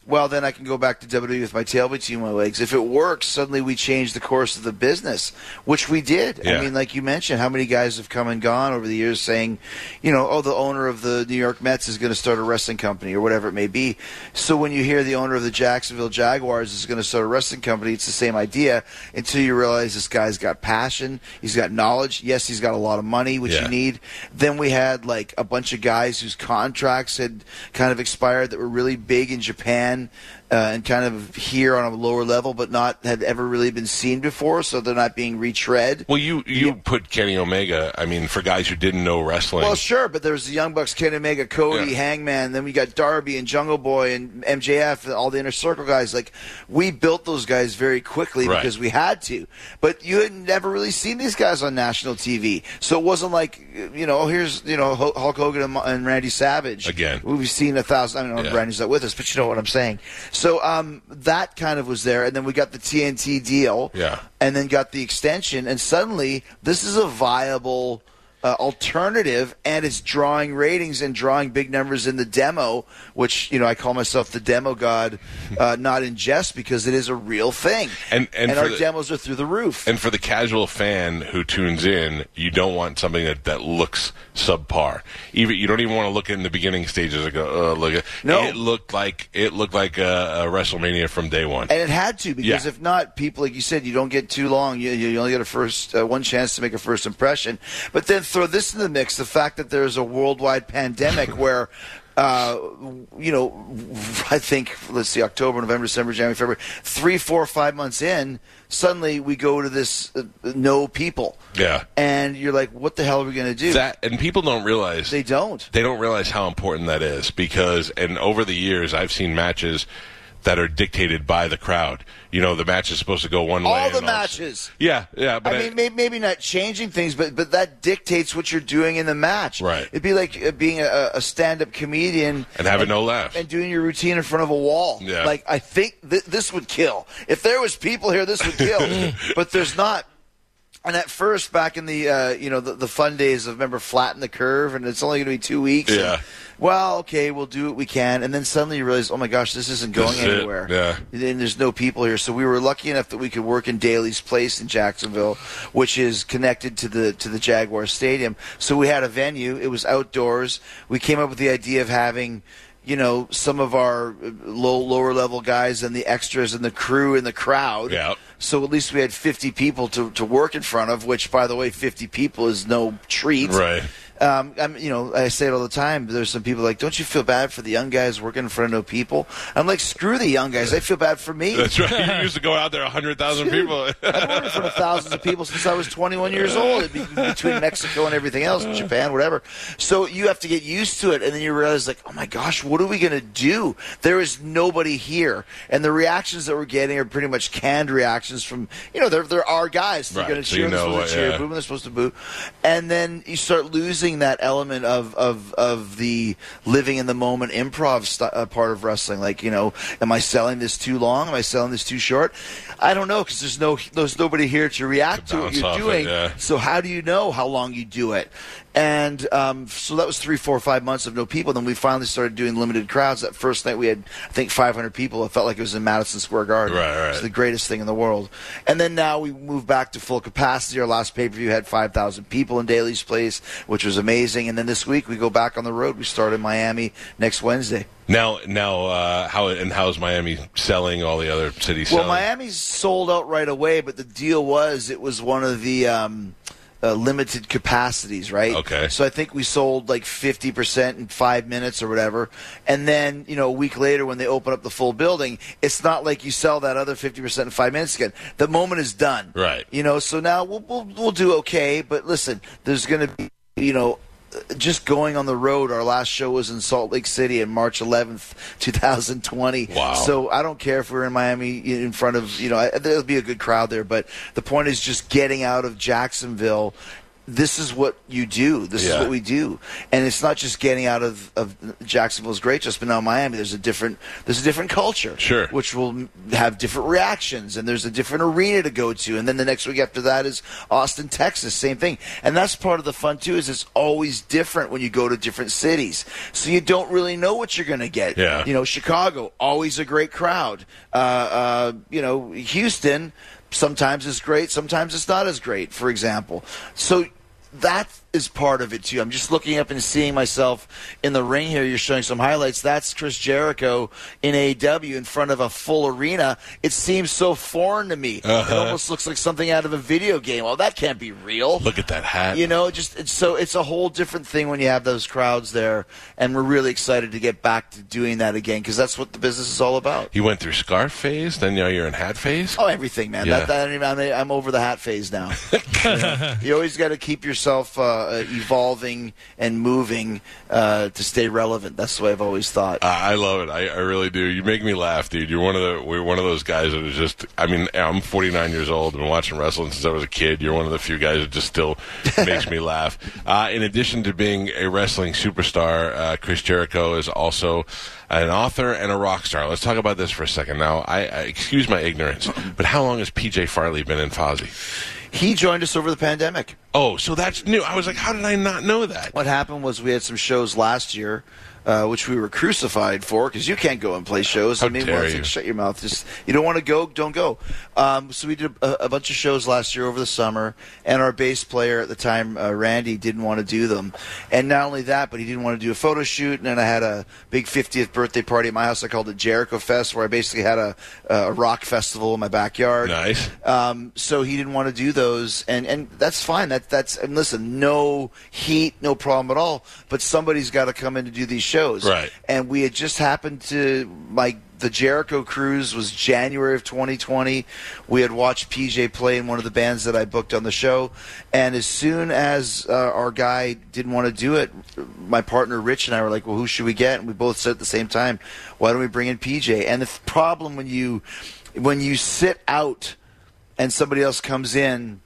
Speaker 3: well, then I can go back to WWE with my tail between my legs. If it works, suddenly we change the course of the business, which we did.
Speaker 2: Yeah.
Speaker 3: I mean, like you mentioned, how many guys have come and gone over the years saying, you know, oh, the owner of the New York Mets is going to start a wrestling company or whatever it may be. So when you hear the owner of the Jacksonville Jaguars is going to start a wrestling company, it's the same idea until you realize this guy's got passion, he's got knowledge. Yes, he's got a lot of money, which
Speaker 2: Yeah.
Speaker 3: you need. Then we had like a bunch of guys whose contracts had kind of expired that were really big in Japan and uh, and kind of here on a lower level, but not had ever really been seen before, so they're not being retread.
Speaker 2: Well, you you put Kenny Omega. I mean, for guys who didn't know wrestling,
Speaker 3: Well, sure, but there's the Young Bucks, Kenny Omega, Cody,
Speaker 2: Yeah.
Speaker 3: Hangman. Then we got Darby and Jungle Boy and MJF, and all the inner circle guys. Like we built those guys very quickly
Speaker 2: Right.
Speaker 3: because we had to. But you had never really seen these guys on national TV, so it wasn't like you know, oh, here's you know Hulk Hulk Hogan and, and Randy Savage
Speaker 2: Again.
Speaker 3: We've seen a thousand. I mean,
Speaker 2: Yeah.
Speaker 3: Randy's not with us, but you know what I'm saying. So um, that kind of was there, and then we got the TNT deal
Speaker 2: Yeah.
Speaker 3: and then got the extension, and suddenly this is a viable uh, alternative, and it's drawing ratings and drawing big numbers in the demo, which you know I call myself the demo god, <laughs> uh, not in jest because it is a real thing,
Speaker 2: And- and for
Speaker 3: our
Speaker 2: the-
Speaker 3: demos are through the roof.
Speaker 2: And for the casual fan who tunes in, you don't want something that, that looks subpar. Even you don't even want to look in the beginning stages and go, "Oh, look at."
Speaker 3: No.
Speaker 2: it looked like it looked like a, a WrestleMania from day one.
Speaker 3: And it had to because
Speaker 2: Yeah.
Speaker 3: if not, people like you said, you don't get too long. You, you only get a first uh, one chance to make a first impression. But then throw this in the mix: the fact that there's a worldwide <laughs> pandemic where. Uh, you know, <laughs> I think let's see, October, November, December, January, February, three, four, five months in, suddenly we go to this uh, no people,
Speaker 2: yeah,
Speaker 3: and you're like, what the hell are we going to do?
Speaker 2: that and people don't realize
Speaker 3: they don't.
Speaker 2: they don't realize how important that is because and over the years I've seen matches that are dictated by the crowd. You know, the match is supposed to go one way.
Speaker 3: All the matches.
Speaker 2: Yeah, yeah, but
Speaker 3: I mean, maybe, not changing things, but but that dictates what you're doing in the match.
Speaker 2: Right.
Speaker 3: It'd be like uh, being a, a stand-up comedian
Speaker 2: and having no laughs.
Speaker 3: and doing your routine in front of a wall.
Speaker 2: Yeah.
Speaker 3: Like I think th- this would kill. If there was people here, this would kill. <laughs> but there's not. And at first, back in the uh, you know the, the fun days of remember flatten the curve, and it's only going to be two weeks. and,
Speaker 2: Yeah.
Speaker 3: well, okay, we'll do what we can, and then suddenly you realize, oh my gosh, this isn't going
Speaker 2: This is it.
Speaker 3: anywhere.
Speaker 2: Yeah.
Speaker 3: And there's no people here, so we were lucky enough that we could work in Daly's Place in Jacksonville, which is connected to the to the Jaguar Stadium. So we had a venue. It was outdoors. We came up with the idea of having you know some of our uh, low lower level guys and the extras and the crew and the crowd.
Speaker 2: Yeah.
Speaker 3: So at least we had 50 people to, to work in front of, which, by the way, 50 people is no treat.
Speaker 2: Right.
Speaker 3: Um, I'm, you know, I say it all the time. There's some people like, don't you feel bad for the young guys working in front of no people? I'm like, screw the young guys. I feel bad for me.
Speaker 2: That's right. You <laughs> used to go out there, hundred thousand people.
Speaker 3: I've worked in front of thousands of people since I was 21 years old. Be between Mexico and everything else, Japan, whatever. So you have to get used to it, and then you realize, like, oh my gosh, what are we going to do? There is nobody here, and the reactions that we're getting are pretty much canned reactions from, you know, there there are guys. They're
Speaker 2: Right,
Speaker 3: going to
Speaker 2: so
Speaker 3: cheer,
Speaker 2: you
Speaker 3: they're supposed to cheer,
Speaker 2: yeah.
Speaker 3: boo when they're supposed to boo, and then you start losing that element of of of the living in the moment improv st- uh, part of wrestling. Like, you know, am I selling this too long? Am I selling this too short? I don't know because there's no there's nobody here to react
Speaker 2: To
Speaker 3: to, what you're
Speaker 2: off it,
Speaker 3: doing.
Speaker 2: yeah.
Speaker 3: So how do you know how long you do it? And um, so that was three, four, five months of no people. Then we finally started doing limited crowds. That first night we had, I think, 500 people. It felt like it was in Madison Square Garden.
Speaker 2: Right, right.
Speaker 3: It's the greatest thing in the world. And then now we moved back to full capacity. Our last pay per view had 5,000 people in Daly's Place, which was amazing. And then this week we go back on the road. We start in Miami next Wednesday.
Speaker 2: Now, now, uh, how and how's Miami selling? All the other cities
Speaker 3: Well,
Speaker 2: selling?
Speaker 3: Miami's sold out right away, but the deal was it was one of the um, uh, limited capacities, right?
Speaker 2: Okay.
Speaker 3: So I think we sold like 50% in five minutes or whatever. And then, you know, a week later when they open up the full building, it's not like you sell that other 50% in five minutes again. The moment is done.
Speaker 2: Right.
Speaker 3: You know, so now we'll, we'll, we'll do okay, but listen, there's going to be, you know, just going on the road. Our last show was in Salt Lake City on March 11th, 2020.
Speaker 2: Wow.
Speaker 3: So I don't care if we're in Miami in front of you know I- there'll be a good crowd there, but the point is just getting out of Jacksonville. This is what you do. This is what we do, and it's not just getting out of, of Jacksonville's great, just but now Miami. There's a different there's a different culture,
Speaker 2: Sure.
Speaker 3: which will have different reactions, and there's a different arena to go to, and then the next week after that is Austin, Texas, same thing, and that's part of the fun too. Is it's always different when you go to different cities, so you don't really know what you're going to get.
Speaker 2: Yeah.
Speaker 3: you know, Chicago always a great crowd. Uh, uh, you know, Houston sometimes is great, sometimes it's not as great. For example, so that is part of it too. I'm just looking up and seeing myself in the ring here. You're showing some highlights. That's Chris Jericho in AW in front of a full arena. It seems so foreign to me.
Speaker 2: Uh-huh.
Speaker 3: It almost looks like something out of a video game. Well, that can't be real.
Speaker 2: Look at that hat.
Speaker 3: You know, just it's, so it's a whole different thing when you have those crowds there, and we're really excited to get back to doing that again because that's what the business is all about.
Speaker 2: you went through scarf phase, then now you're in hat phase.
Speaker 3: Oh, everything, man.
Speaker 2: Yeah.
Speaker 3: That, that, I mean, I'm over the hat phase now. <laughs> you, know, you always got to keep yourself uh, uh, evolving and moving uh, to stay relevant. That's the way I've always thought.
Speaker 2: I I love it. I, I really do. You make me laugh, dude. You're one of the we're one of those guys that is just. I mean, I'm 49 years old. I've been watching wrestling since I was a kid. You're one of the few guys that just still <laughs> makes me laugh. Uh, in addition to being a wrestling superstar, uh, Chris Jericho is also an author and a rock star. Let's talk about this for a second. Now, I, I excuse my ignorance, but how long has PJ Farley been in Fozzy?
Speaker 3: he joined us over the pandemic.
Speaker 2: Oh, so that's new. I was like, how did I not know that?
Speaker 3: What happened was we had some shows last year. Uh, which we were crucified for because you can't go and play shows.
Speaker 2: How
Speaker 3: I mean,
Speaker 2: dare
Speaker 3: well,
Speaker 2: you.
Speaker 3: like, shut your mouth. Just you don't want to go, don't go. Um, so we did a, a bunch of shows last year over the summer, and our bass player at the time, uh, Randy, didn't want to do them. And not only that, but he didn't want to do a photo shoot. And then I had a big 50th birthday party at my house. I called it Jericho Fest, where I basically had a, a rock festival in my backyard.
Speaker 2: Nice.
Speaker 3: Um, so he didn't want to do those, and and that's fine. That that's and listen, no heat, no problem at all. But somebody's got to come in to do these shows,
Speaker 2: Right.
Speaker 3: And we had just happened to my the Jericho cruise was January of 2020. We had watched PJ play in one of the bands that I booked on the show, and as soon as uh, our guy didn't want to do it, my partner Rich and I were like, "Well, who should we get?" And we both said at the same time, "Why don't we bring in PJ?" And the problem when you when you sit out and somebody else comes in,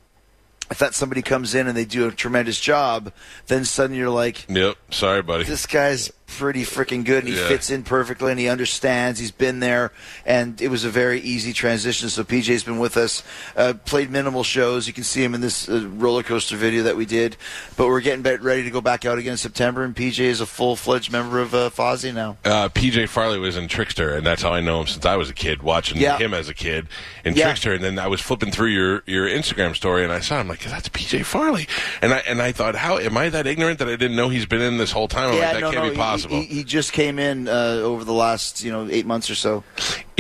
Speaker 3: if that somebody comes in and they do a tremendous job, then suddenly you're like,
Speaker 2: Yep. Sorry, buddy.
Speaker 3: this guy's pretty freaking good and he
Speaker 2: Yeah.
Speaker 3: fits in perfectly and he understands he's been there and it was a very easy transition so pj's been with us uh, played minimal shows you can see him in this uh, roller coaster video that we did but we're getting ready to go back out again in september and pj is a full-fledged member of uh, Fozzy now
Speaker 2: uh, PJ Farley was in Trixter, and that's how I know him since I was a kid, watching
Speaker 3: Yeah.
Speaker 2: him as a kid in
Speaker 3: Yeah.
Speaker 2: Trixter. And then I was flipping through your, your Instagram story, and I saw him like, that's PJ Farley, and I and I thought, how am I that ignorant that I didn't know he's been in this whole time? I'm like, that
Speaker 3: no,
Speaker 2: can't
Speaker 3: no,
Speaker 2: be possible.
Speaker 3: He, he, he just came in uh, over the last you know eight months or so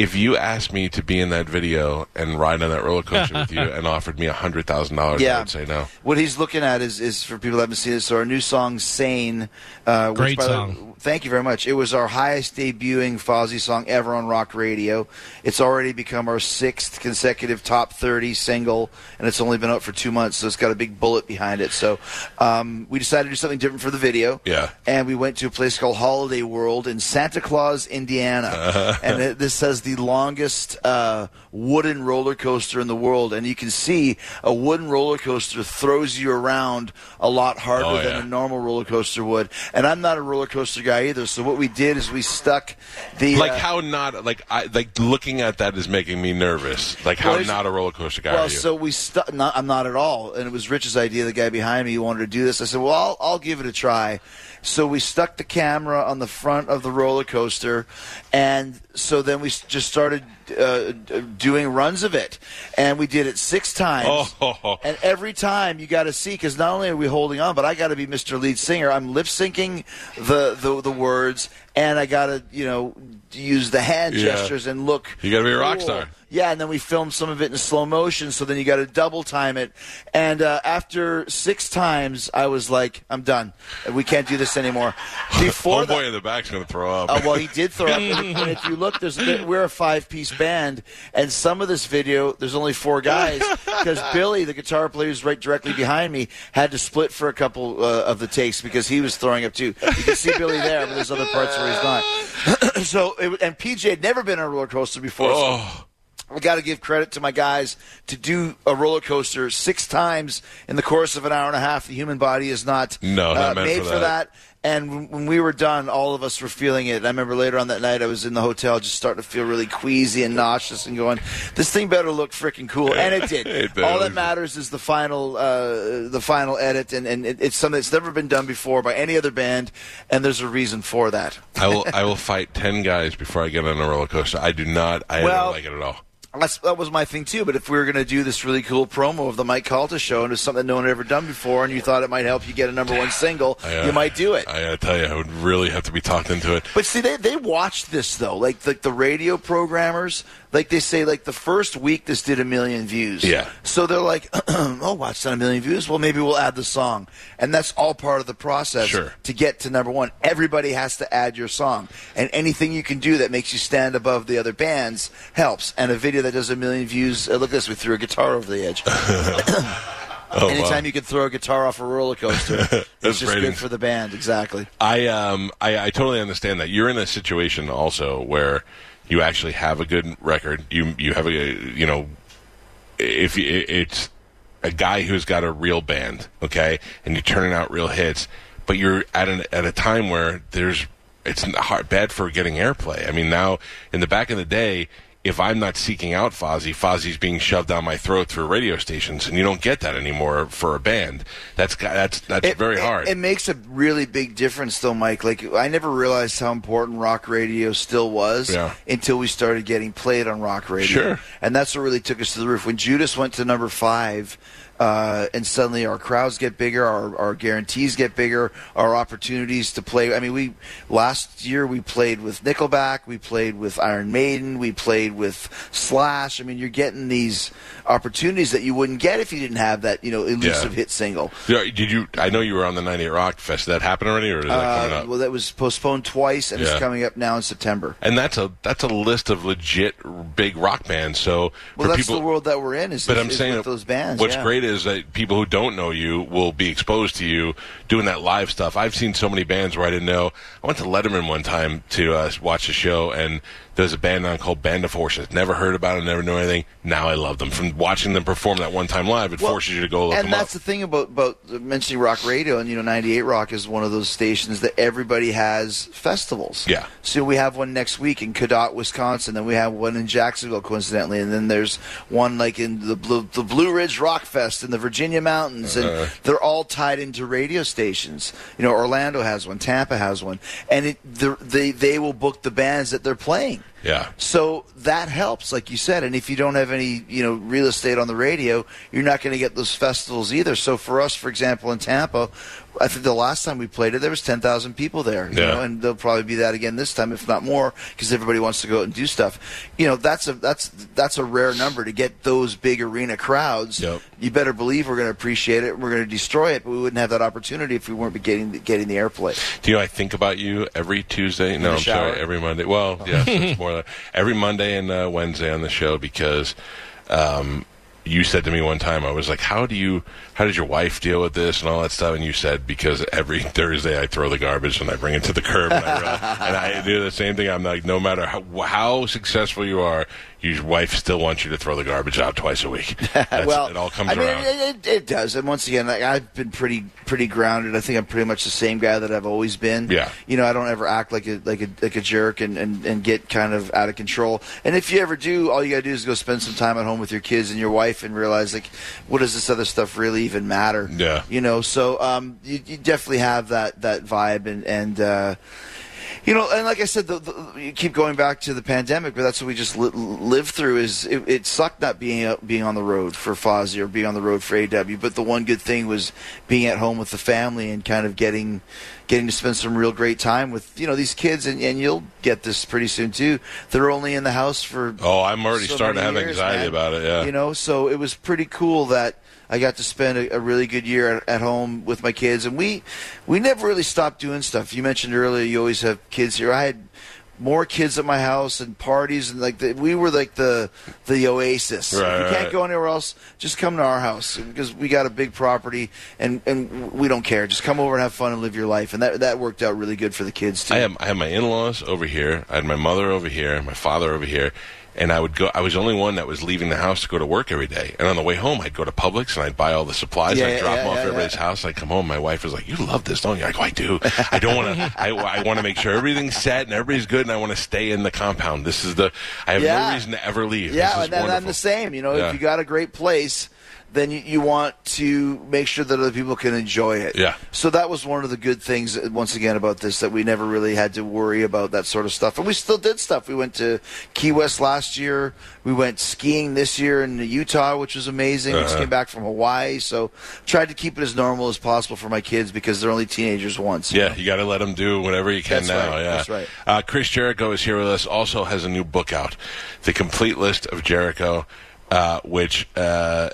Speaker 2: if you asked me to be in that video and ride on that roller coaster with you, <laughs> and offered me a hundred thousand dollars, I would say no.
Speaker 3: What he's looking at is, is for people that haven't seen it. So our new song "Sane," uh, which,
Speaker 1: Great
Speaker 3: by the-
Speaker 1: song.
Speaker 3: thank you very much. It was our highest debuting Fozzy song ever on rock radio. It's already become our sixth consecutive top thirty single, and it's only been out for two months. So it's got a big bullet behind it. So um, we decided to do something different for the video.
Speaker 2: Yeah.
Speaker 3: and we went to a place called Holiday World in Santa Claus, Indiana, <laughs> and it, this has the longest uh, wooden roller coaster in the world. And you can see a wooden roller coaster throws you around a lot harder
Speaker 2: Oh,
Speaker 3: than a normal roller coaster would. And I'm not a roller coaster guy either. So what we did is we stuck the
Speaker 2: Like
Speaker 3: uh,
Speaker 2: how not like I like looking at that is making me nervous. Like how
Speaker 3: Well,
Speaker 2: not a roller coaster guy
Speaker 3: Well, so we stuck. I'm not at all. And it was Rich's idea. The guy behind me wanted to do this. I said, "Well, I'll, I'll give it a try." So we stuck the camera on the front of the roller coaster, and so then we just started uh, doing runs of it, and we did it six times.
Speaker 2: Oh.
Speaker 3: And every time you got to see, because not only are we holding on, but I got to be Mr. Lead Singer. I'm lip syncing the, the the words, and I gotta you know use the hand
Speaker 2: Yeah.
Speaker 3: gestures and look.
Speaker 2: You gotta be a rock
Speaker 3: cool.
Speaker 2: star.
Speaker 3: Yeah, and then we filmed some of it in slow motion, so then you got to double time it. And uh, after six times, I was like, "I'm done. We can't do this anymore." <laughs> Before
Speaker 2: Homeboy in the back's going to throw up.
Speaker 3: uh, well, he did throw up. <laughs> and if you look, there's a we're a five piece band, and some of this video there's only four guys <laughs> because Billy, the guitar player who's right directly behind me, had to split for a couple uh, of the takes because he was throwing up too. You can see Billy there, but there's other parts where he's not. <clears throat> so, it, and PJ had never been on a roller coaster before. so
Speaker 2: oh,
Speaker 3: I got to give credit to my guys to do a roller coaster six times in the course of an hour and a half. The human body is not,
Speaker 2: No, not
Speaker 3: uh, made
Speaker 2: for
Speaker 3: for
Speaker 2: that.
Speaker 3: that. And when- we were done, all of us were feeling it. I remember later on that night, I was in the hotel, just starting to feel really queasy and nauseous, and going, "This thing better look freaking cool." And it did. <laughs>
Speaker 2: It
Speaker 3: all that matters is the final, uh, the final edit, and, and it, it's something that's never been done before by any other band, and there's a reason for that.
Speaker 2: I will. I will fight ten guys before I get on a roller coaster. I do not. I
Speaker 3: Well-
Speaker 2: don't like it at all.
Speaker 3: That's, that was my thing too. But if we were going to do this really cool promo of the Mike Calta show and it's something no one had ever done before, and you thought it might help you get a number one single,
Speaker 2: I, uh,
Speaker 3: you might do it.
Speaker 2: I gotta tell you, I would really have to be talked into it.
Speaker 3: But see, they they watched this though, like the, the radio programmers, like they say, like the first week this did a million views.
Speaker 2: Yeah.
Speaker 3: So they're like, <clears throat> oh, wow, it's done a million views. Well, maybe we'll add the song, and that's all part of the process
Speaker 2: Sure.
Speaker 3: to get to number one. Everybody has to add your song, and anything you can do that makes you stand above the other bands helps. And a video that does a million views, uh, look at this, we threw a guitar over the edge. <laughs> <coughs>
Speaker 2: Oh,
Speaker 3: Anytime
Speaker 2: wow.
Speaker 3: you can throw a guitar off a roller coaster, <laughs> it's
Speaker 2: That's
Speaker 3: just
Speaker 2: ratings.
Speaker 3: good for the band. Exactly.
Speaker 2: I um I, I totally understand that. You're in a situation also where you actually have a good record. You you have a you know if it's a guy who's got a real band, okay, and you're turning out real hits, but you're at an at a time where there's it's hard, bad for getting airplay. I mean, now in the back of the day. If I'm not seeking out Fozzy, Fozzy's being shoved down my throat through radio stations, and you don't get that anymore for a band. That's that's that's
Speaker 3: It-
Speaker 2: very
Speaker 3: it-
Speaker 2: hard.
Speaker 3: It, makes a really big difference, though, Mike. Like I never realized how important rock radio still was
Speaker 2: Yeah.
Speaker 3: until we started getting played on rock radio.
Speaker 2: Sure.
Speaker 3: and that's what really took us to the roof. When Judas went to number five. Uh, and suddenly our crowds get bigger, our, our guarantees get bigger, our opportunities to play. I mean, we last year we played with Nickelback, we played with Iron Maiden, we played with Slash. I mean, you're getting these opportunities that you wouldn't get if you didn't have that, you know, elusive
Speaker 2: Yeah.
Speaker 3: hit single.
Speaker 2: Yeah, Did you? I know you were on the 98 Rock Fest. Did that happen already, or is that coming
Speaker 3: Uh,
Speaker 2: up?
Speaker 3: well, that was postponed twice, and
Speaker 2: Yeah.
Speaker 3: it's coming up now in September.
Speaker 2: and that's a that's a list of legit big rock bands. So
Speaker 3: Well, that's
Speaker 2: people,
Speaker 3: the world that we're in. Is,
Speaker 2: but
Speaker 3: is-
Speaker 2: I'm
Speaker 3: is
Speaker 2: saying
Speaker 3: with those bands.
Speaker 2: What's
Speaker 3: yeah.
Speaker 2: great is that people who don't know you will be exposed to you doing that live stuff. I've seen so many bands where I didn't know. I went to Letterman one time to uh, watch a show, and there's a band on called Band of Horses. Never heard about it, never knew anything. Now I love them from watching them perform that one time live. It
Speaker 3: Well,
Speaker 2: forces you to go look
Speaker 3: and
Speaker 2: them
Speaker 3: that's
Speaker 2: up.
Speaker 3: the thing about about mentioning rock radio, and you know, 98 Rock is one of those stations that everybody has festivals.
Speaker 2: Yeah.
Speaker 3: So we have one next week in Cadott, Wisconsin, then we have one in Jacksonville, coincidentally, and then there's one like in the Blue, the Blue Ridge Rock Fest in the Virginia mountains, and
Speaker 2: Uh-huh.
Speaker 3: they're all tied into radio stations. You know, Orlando has one, Tampa has one, and it, the, they they will book the bands that they're playing.
Speaker 2: Yeah.
Speaker 3: So that helps, like you said. And if you don't have any, you know, real estate on the radio, you're not going to get those festivals either. So for us, for example, in Tampa, I think the last time we played it, there was ten thousand people there. You
Speaker 2: Yeah.
Speaker 3: know, and there'll probably be that again this time, if not more, because everybody wants to go out and do stuff. You know, that's a that's that's a rare number to get those big arena crowds.
Speaker 2: Yep.
Speaker 3: You better believe we're going to appreciate it. We're going to destroy it, but we wouldn't have that opportunity if we weren't getting getting the airplay.
Speaker 2: Do you know I think about you every Tuesday? No, I'm
Speaker 3: shower?
Speaker 2: sorry, every Monday. Well, yes, <laughs> it's more like every Monday and uh, Wednesday on the show because um, you said to me one time, I was like, "How do you? How does your wife deal with this and all that stuff?" And you said, "Because every <laughs> Thursday I throw the garbage and I bring it to the curb, and I, and I do the same thing. I'm like, no matter how, how successful you are, your wife still wants you to throw the garbage out twice a week. <laughs> That's,
Speaker 3: well,
Speaker 2: it all comes
Speaker 3: I mean,
Speaker 2: around.
Speaker 3: It, it, it does, and once again, like, I've been pretty pretty grounded. I think I'm pretty much the same guy that I've always been.
Speaker 2: Yeah.
Speaker 3: you know, I don't ever act like a like a like a jerk and, and, and get kind of out of control. And if you ever do, all you gotta do is go spend some time at home with your kids and your wife, and realize like, what does this other stuff really even matter?
Speaker 2: Yeah.
Speaker 3: you know. So um, you, you definitely have that that vibe, and and. Uh, You know, and like I said, the, the, you keep going back to the pandemic, but that's what we just li- lived through. Is it, it sucked not being out, being on the road for Fozzy or being on the road for AEW, but the one good thing was being at home with the family and kind of getting getting to spend some real great time with you know these kids, and, and you'll get this pretty soon too. They're only in the house for
Speaker 2: Oh, I'm already
Speaker 3: so
Speaker 2: starting to have
Speaker 3: years,
Speaker 2: anxiety
Speaker 3: man.
Speaker 2: about it. Yeah.
Speaker 3: You know, so it was pretty cool that I got to spend a, a really good year at, at home with my kids, and we we never really stopped doing stuff. You mentioned earlier you always have kids here. I had more kids at my house and parties and like the, we were like the the oasis.
Speaker 2: Right,
Speaker 3: if you can't
Speaker 2: right.
Speaker 3: go anywhere else, just come to our house because we got a big property and and we don't care. Just come over and have fun and live your life. And that that worked out really good for the kids too.
Speaker 2: I had I had my in-laws over here. I had my mother over here, my father over here, and I would go. I was the only one that was leaving the house to go to work every day. And on the way home, I'd go to Publix and I'd buy all the supplies.
Speaker 3: Yeah,
Speaker 2: and I'd
Speaker 3: yeah,
Speaker 2: drop
Speaker 3: yeah,
Speaker 2: them off at everybody's house. I'd come home. My wife was like, "You love this, don't you?" I go, "I do. I don't want to. I, I want to make sure everything's set and everybody's good, and I want to stay in the compound. This is the. I have no reason to ever leave.
Speaker 3: Yeah, and then I'm the same. You know, if you got a great place, then you, you want to make sure that other people can enjoy it.
Speaker 2: Yeah.
Speaker 3: So that was one of the good things, uh, once again, about this that we never really had to worry about that sort of stuff. And we still did stuff. We went to Key West last year. We went skiing this year in Utah, which was amazing. We just
Speaker 2: Uh-huh.
Speaker 3: came back from Hawaii. So tried to keep it as normal as possible for my kids because they're only teenagers once. you
Speaker 2: Yeah,
Speaker 3: know?
Speaker 2: you got to let them do whatever you can
Speaker 3: That's
Speaker 2: now.
Speaker 3: right,
Speaker 2: Yeah,
Speaker 3: that's right.
Speaker 2: Uh, Chris Jericho is here with us. Also has a new book out, the complete list of Jericho, uh, which uh,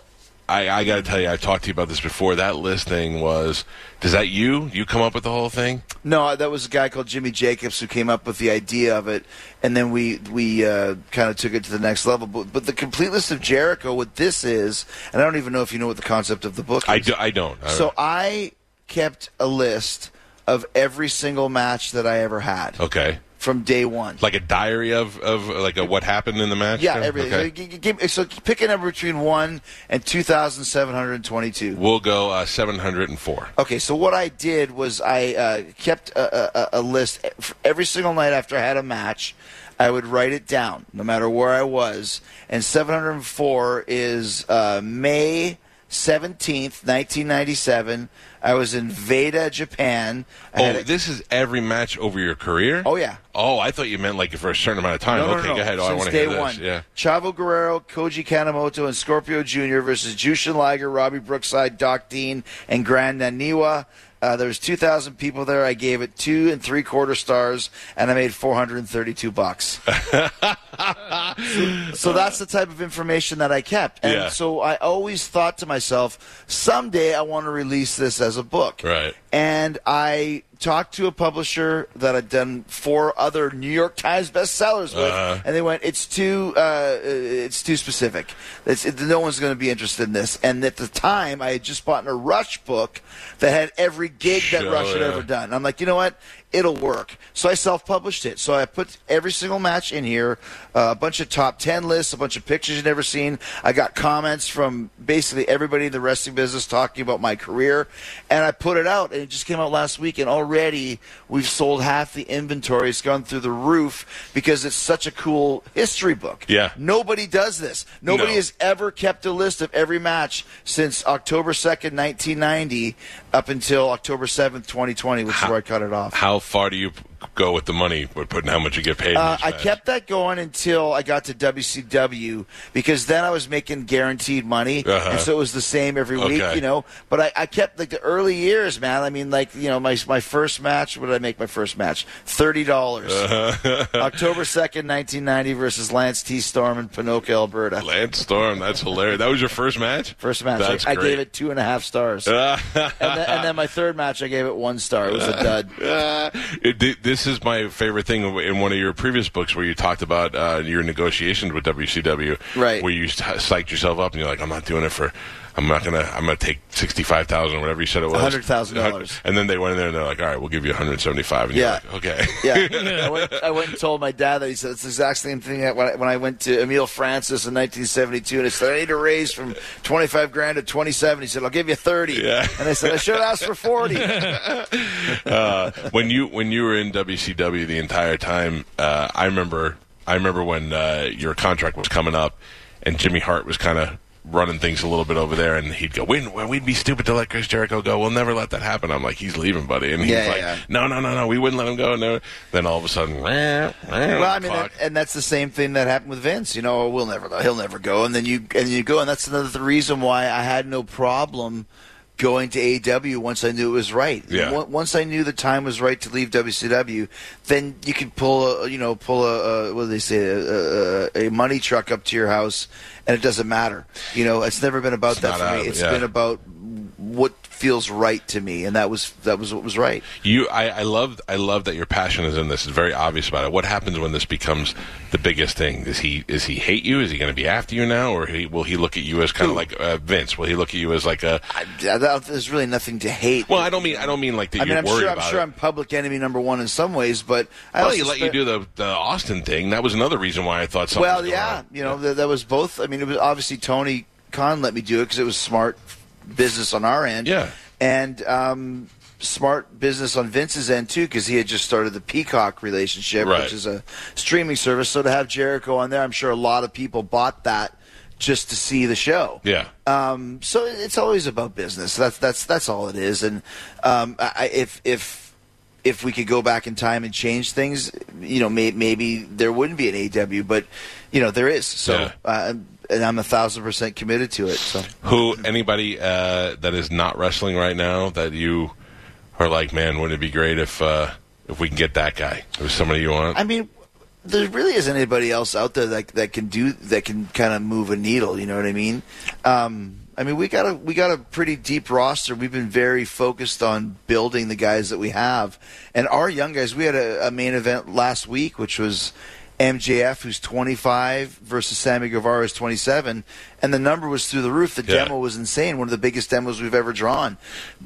Speaker 2: I, I got to tell you, I've talked to you about this before. That list thing was. Does that you? You come up with the whole thing?
Speaker 3: No, that was a guy called Jimmy Jacobs who came up with the idea of it, and then we we uh, kind of took it to the next level. But, but the complete list of Jericho, what this is, and I don't even know if you know what the concept of the book is.
Speaker 2: I, do, I don't. I
Speaker 3: So I kept a list of every single match that I ever had
Speaker 2: okay,
Speaker 3: from day one.
Speaker 2: like a diary of of like a, what happened in the match.
Speaker 3: yeah, everything.
Speaker 2: Okay.
Speaker 3: G- g- give- So pick a number between one and two thousand seven hundred twenty-two.
Speaker 2: We'll go uh, seven hundred and four.
Speaker 3: Okay, so what I did was I uh, kept a, a, a list every single night after I had a match. I would write it down, no matter where I was. And 704 is uh, May 17th, 1997. I was in Ueda, Japan. I
Speaker 2: Oh,
Speaker 3: a-
Speaker 2: this is every match over your career.
Speaker 3: oh yeah.
Speaker 2: Oh, I thought you meant like for a certain amount of time.
Speaker 3: No, no,
Speaker 2: okay,
Speaker 3: no,
Speaker 2: go ahead. Oh, I
Speaker 3: Since
Speaker 2: want to hear this.
Speaker 3: one.
Speaker 2: Yeah.
Speaker 3: Chavo Guerrero, Koji Kanemoto, and Scorpio Jr. versus Jushin Liger, Robbie Brookside, Doc Dean, and Grand Naniwa. Uh, there was 2,000 people there. I gave it two and three quarter stars, and I made 432 bucks. <laughs> so that's the type of information that I kept. And
Speaker 2: Yeah.
Speaker 3: so I always thought to myself, someday I want to release this as a book.
Speaker 2: Right.
Speaker 3: And I talked to a publisher that I'd done four other New York Times bestsellers with,
Speaker 2: Uh-huh.
Speaker 3: and they went, "It's too, uh, it's too specific. It's, it, no one's going to be interested in this." And at the time, I had just bought a Rush book that had every gig that
Speaker 2: Sure,
Speaker 3: Rush had
Speaker 2: yeah.
Speaker 3: ever done. I'm like, you know what? It'll work. So I self-published it. So I put every single match in here, uh, a bunch of top ten lists, a bunch of pictures you've never seen. I got comments from basically everybody in the wrestling business talking about my career, and I put it out. And it just came out last week, and already we've sold half the inventory. It's gone through the roof because it's such a cool history book.
Speaker 2: Yeah.
Speaker 3: Nobody does this. Nobody
Speaker 2: No.
Speaker 3: has ever kept a list of every match since October 2nd, 1990, up until October 7th, 2020, which is where I cut it off.
Speaker 2: How far do you go with the money? We're putting how much you get paid.
Speaker 3: Uh, I kept that going until I got to WCW because then I was making guaranteed money,
Speaker 2: Uh-huh.
Speaker 3: and so it was the same every week,
Speaker 2: Okay.
Speaker 3: you know. But I, I kept like the early years, man. I mean, like you know, my my first match. What did I make my first match? Thirty dollars.
Speaker 2: Uh-huh. <laughs>
Speaker 3: October second, nineteen ninety, versus Lance T. Storm in Ponoka, Alberta.
Speaker 2: Lance Storm. That's hilarious. That was your first match.
Speaker 3: First match,
Speaker 2: That's
Speaker 3: I, I gave it two and a half stars, <laughs> and, then, and then my third match, I gave it one star. It was a dud.
Speaker 2: Uh, it, this is my favorite thing in one of your previous books where you talked about uh, your negotiations with WCW,
Speaker 3: Right.
Speaker 2: Where you psyched yourself up and you're like, I'm not doing it for, I'm not gonna, I'm gonna take sixty five thousand, whatever you said it was,
Speaker 3: $100,000.
Speaker 2: And then they went in there and they're like, all right, we'll give you 175. And
Speaker 3: Yeah.
Speaker 2: you're like, okay,
Speaker 3: Yeah, <laughs> I went, I went and told my dad that he said it's the exact same thing that when I, when I went to Emile Francis in 1972, and I said I need a raise from 25 grand to 27. He said I'll give you 30,
Speaker 2: Yeah.
Speaker 3: and I said I should have asked for 40. <laughs>
Speaker 2: uh, when you when you were in WCW the entire time, uh, I remember I remember when uh, your contract was coming up, and Jimmy Hart was kind of running things a little bit over there, and he'd go, we'd, we'd be stupid to let Chris Jericho go. We'll never let that happen. I'm like, he's leaving, buddy. And he's
Speaker 3: Yeah,
Speaker 2: like,
Speaker 3: yeah.
Speaker 2: no, no, no, no, we wouldn't let him go. No. Then all of a sudden, well,
Speaker 3: I mean, and, and that's the same thing that happened with Vince. You know, we'll never, he'll never go, and then you and you go, and that's another reason why I had no problem going to AEW once I knew it was right.
Speaker 2: Yeah.
Speaker 3: Once- I knew the time was right to leave WCW, then you could pull a, you know, pull a, a what do they say, a, a, a money truck up to your house, and it doesn't matter. You know, it's never been about
Speaker 2: It's
Speaker 3: that for me.
Speaker 2: it,
Speaker 3: It's
Speaker 2: yeah.
Speaker 3: been about what feels right to me, and that was that was what was right.
Speaker 2: You, I, I love, I love that your passion is in this. It's very obvious about it. What happens when this becomes the biggest thing? Is he, is he hate you? Is he going to be after you now, or he, will he look at you as kind of like uh, Vince? Will he look at you as like a?
Speaker 3: I, I, there's really nothing to hate.
Speaker 2: Well, I don't mean, I don't mean like that
Speaker 3: I mean, I'm sure. I'm sure
Speaker 2: it.
Speaker 3: I'm public enemy number one in some ways, but I
Speaker 2: well,
Speaker 3: also
Speaker 2: he let you do the the Austin thing. That was another reason why I thought.
Speaker 3: Well, yeah, you know that, that was both. I mean, it was obviously Tony Khan let me do it because it was smart business on our end.
Speaker 2: Yeah.
Speaker 3: and um, smart business on Vince's end too because he had just started the Peacock relationship,
Speaker 2: Right.
Speaker 3: which is a streaming service. So to have Jericho on there, I'm sure a lot of people bought that just to see the show.
Speaker 2: Yeah.
Speaker 3: Um, so it's always about business. That's that's that's all it is. And um, I, if if if we could go back in time and change things, you know, may, maybe there wouldn't be an AEW, but you know there is. So
Speaker 2: Yeah.
Speaker 3: uh, and I'm a thousand percent committed to it. So
Speaker 2: Who anybody uh, that is not wrestling right now that you are like, man, wouldn't it be great if uh, if we can get that guy? If somebody you want?
Speaker 3: I mean. There really isn't anybody else out there that that can do that can kind of move a needle. You know what I mean? Um, I mean, we got a we got a pretty deep roster. We've been very focused on building the guys that we have, and our young guys. We had a, a main event last week, which was MJF, who's 25, versus Sammy Guevara, who's 27, and the number was through the roof. The
Speaker 2: Yeah.
Speaker 3: demo was insane, one of the biggest demos we've ever drawn.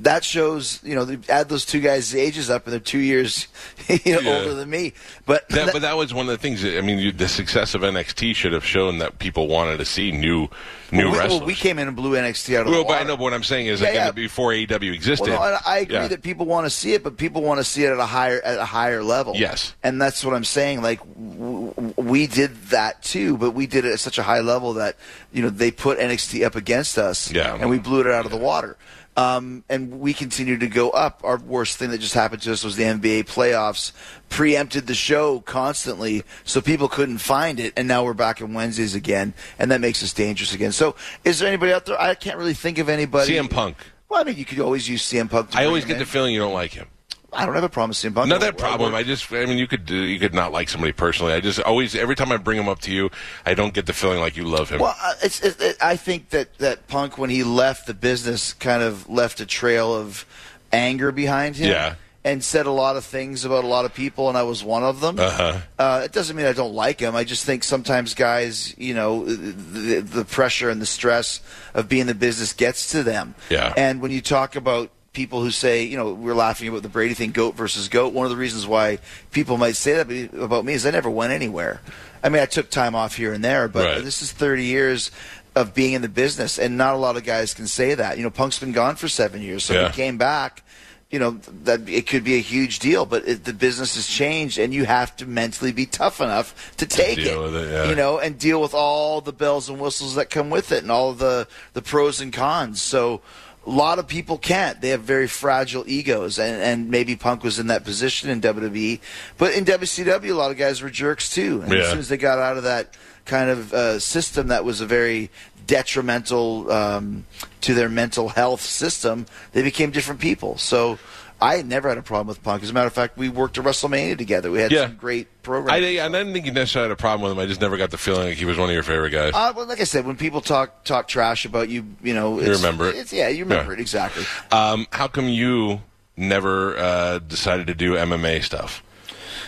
Speaker 3: That shows, you know, add those two guys' ages up, and they're two years <laughs> you know,
Speaker 2: Yeah.
Speaker 3: older than me. But
Speaker 2: that, but that was one of the things. I mean, you, the success of NXT should have shown that people wanted to see new new
Speaker 3: we,
Speaker 2: wrestlers.
Speaker 3: well, we came in and blew NXT out of
Speaker 2: Well,
Speaker 3: the
Speaker 2: but. I know. But what I'm saying is,
Speaker 3: Yeah,
Speaker 2: again,
Speaker 3: yeah.
Speaker 2: before AEW existed,
Speaker 3: Well, no, I agree that people want to see it, but people want to see it at a higher at a higher level.
Speaker 2: Yes.
Speaker 3: and that's what I'm saying. Like w- w- we did that too, but we did it at such a high level that you know they put NXT up against us,
Speaker 2: Yeah.
Speaker 3: and we blew it out of the water. Um, and we continue to go up. Our worst thing that just happened to us was the NBA playoffs preempted the show constantly, so people couldn't find it. And now we're back on Wednesdays again, and that makes us dangerous again. So, is there anybody out there? I can't really think of anybody.
Speaker 2: CM Punk.
Speaker 3: Well, I mean, you could always use CM Punk. To
Speaker 2: I always get
Speaker 3: in.
Speaker 2: the feeling you don't like him.
Speaker 3: I don't have a problem with CM Punk.
Speaker 2: Not that problem. I just, I mean, you could do, you could not like somebody personally. I just always, every time I bring him up to you, I don't get the feeling like you love him.
Speaker 3: Well, uh, it's, it, I think that, that Punk, when he left the business, kind of left a trail of anger behind him.
Speaker 2: Yeah.
Speaker 3: And said a lot of things about a lot of people, and I was one of them.
Speaker 2: Uh-huh.
Speaker 3: Uh, it doesn't mean I don't like him. I just think sometimes guys, you know, the, the pressure and the stress of being in the business gets to them.
Speaker 2: Yeah.
Speaker 3: And when you talk about people who say, you know, we're laughing about the Brady thing, goat versus goat. One of the reasons why people might say that about me is I never went anywhere. I mean, I took time off here and there, but
Speaker 2: Right.
Speaker 3: this is 30 years of being in the business, and not a lot of guys can say that. You know, Punk's been gone for seven years, so
Speaker 2: Yeah.
Speaker 3: he came back. You know that it could be a huge deal, but it, the business has changed, and you have to mentally be tough enough to take
Speaker 2: deal
Speaker 3: it.
Speaker 2: it, yeah.
Speaker 3: You know, and deal with all the bells and whistles that come with it, and all the the pros and cons. So a lot of people can't. They have very fragile egos, and, and maybe Punk was in that position in WWE, but in WCW, a lot of guys were jerks too. And as soon as they got out of that kind of uh, system that was a very detrimental um, to their mental health system, they became different people. So. I never had a problem with Punk. As a matter of fact, we worked at WrestleMania together. We had
Speaker 2: Yeah.
Speaker 3: some great programs.
Speaker 2: I, I didn't think you necessarily had a problem with him. I just never got the feeling like he was one of your favorite guys.
Speaker 3: Uh, well, like I said, when people talk talk trash about you, you know, it's,
Speaker 2: remember it.
Speaker 3: It's, yeah, you remember
Speaker 2: Yeah.
Speaker 3: it exactly.
Speaker 2: Um, how come you never uh, decided to do MMA stuff?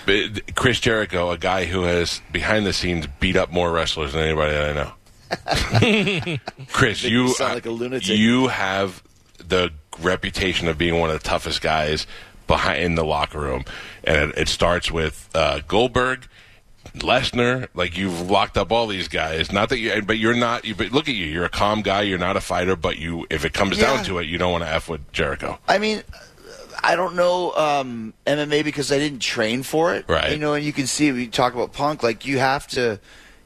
Speaker 2: But Chris Jericho, a guy who has behind the scenes beat up more wrestlers than anybody that I know. <laughs> Chris,
Speaker 3: Make
Speaker 2: you
Speaker 3: sound like a lunatic.
Speaker 2: you have the reputation of being one of the toughest guys behind in the locker room, and it, it starts with uh, Goldberg. Lesnar, like you've locked up all these guys. Not that you, but you're not. You, but look at you. You're a calm guy. You're not a fighter. But you, if it comes
Speaker 3: Yeah.
Speaker 2: down to it, you don't want to f with Jericho.
Speaker 3: I mean, I don't know um, MMA because I didn't train for it.
Speaker 2: Right.
Speaker 3: You know, and you can see we talk about Punk. Like you have to,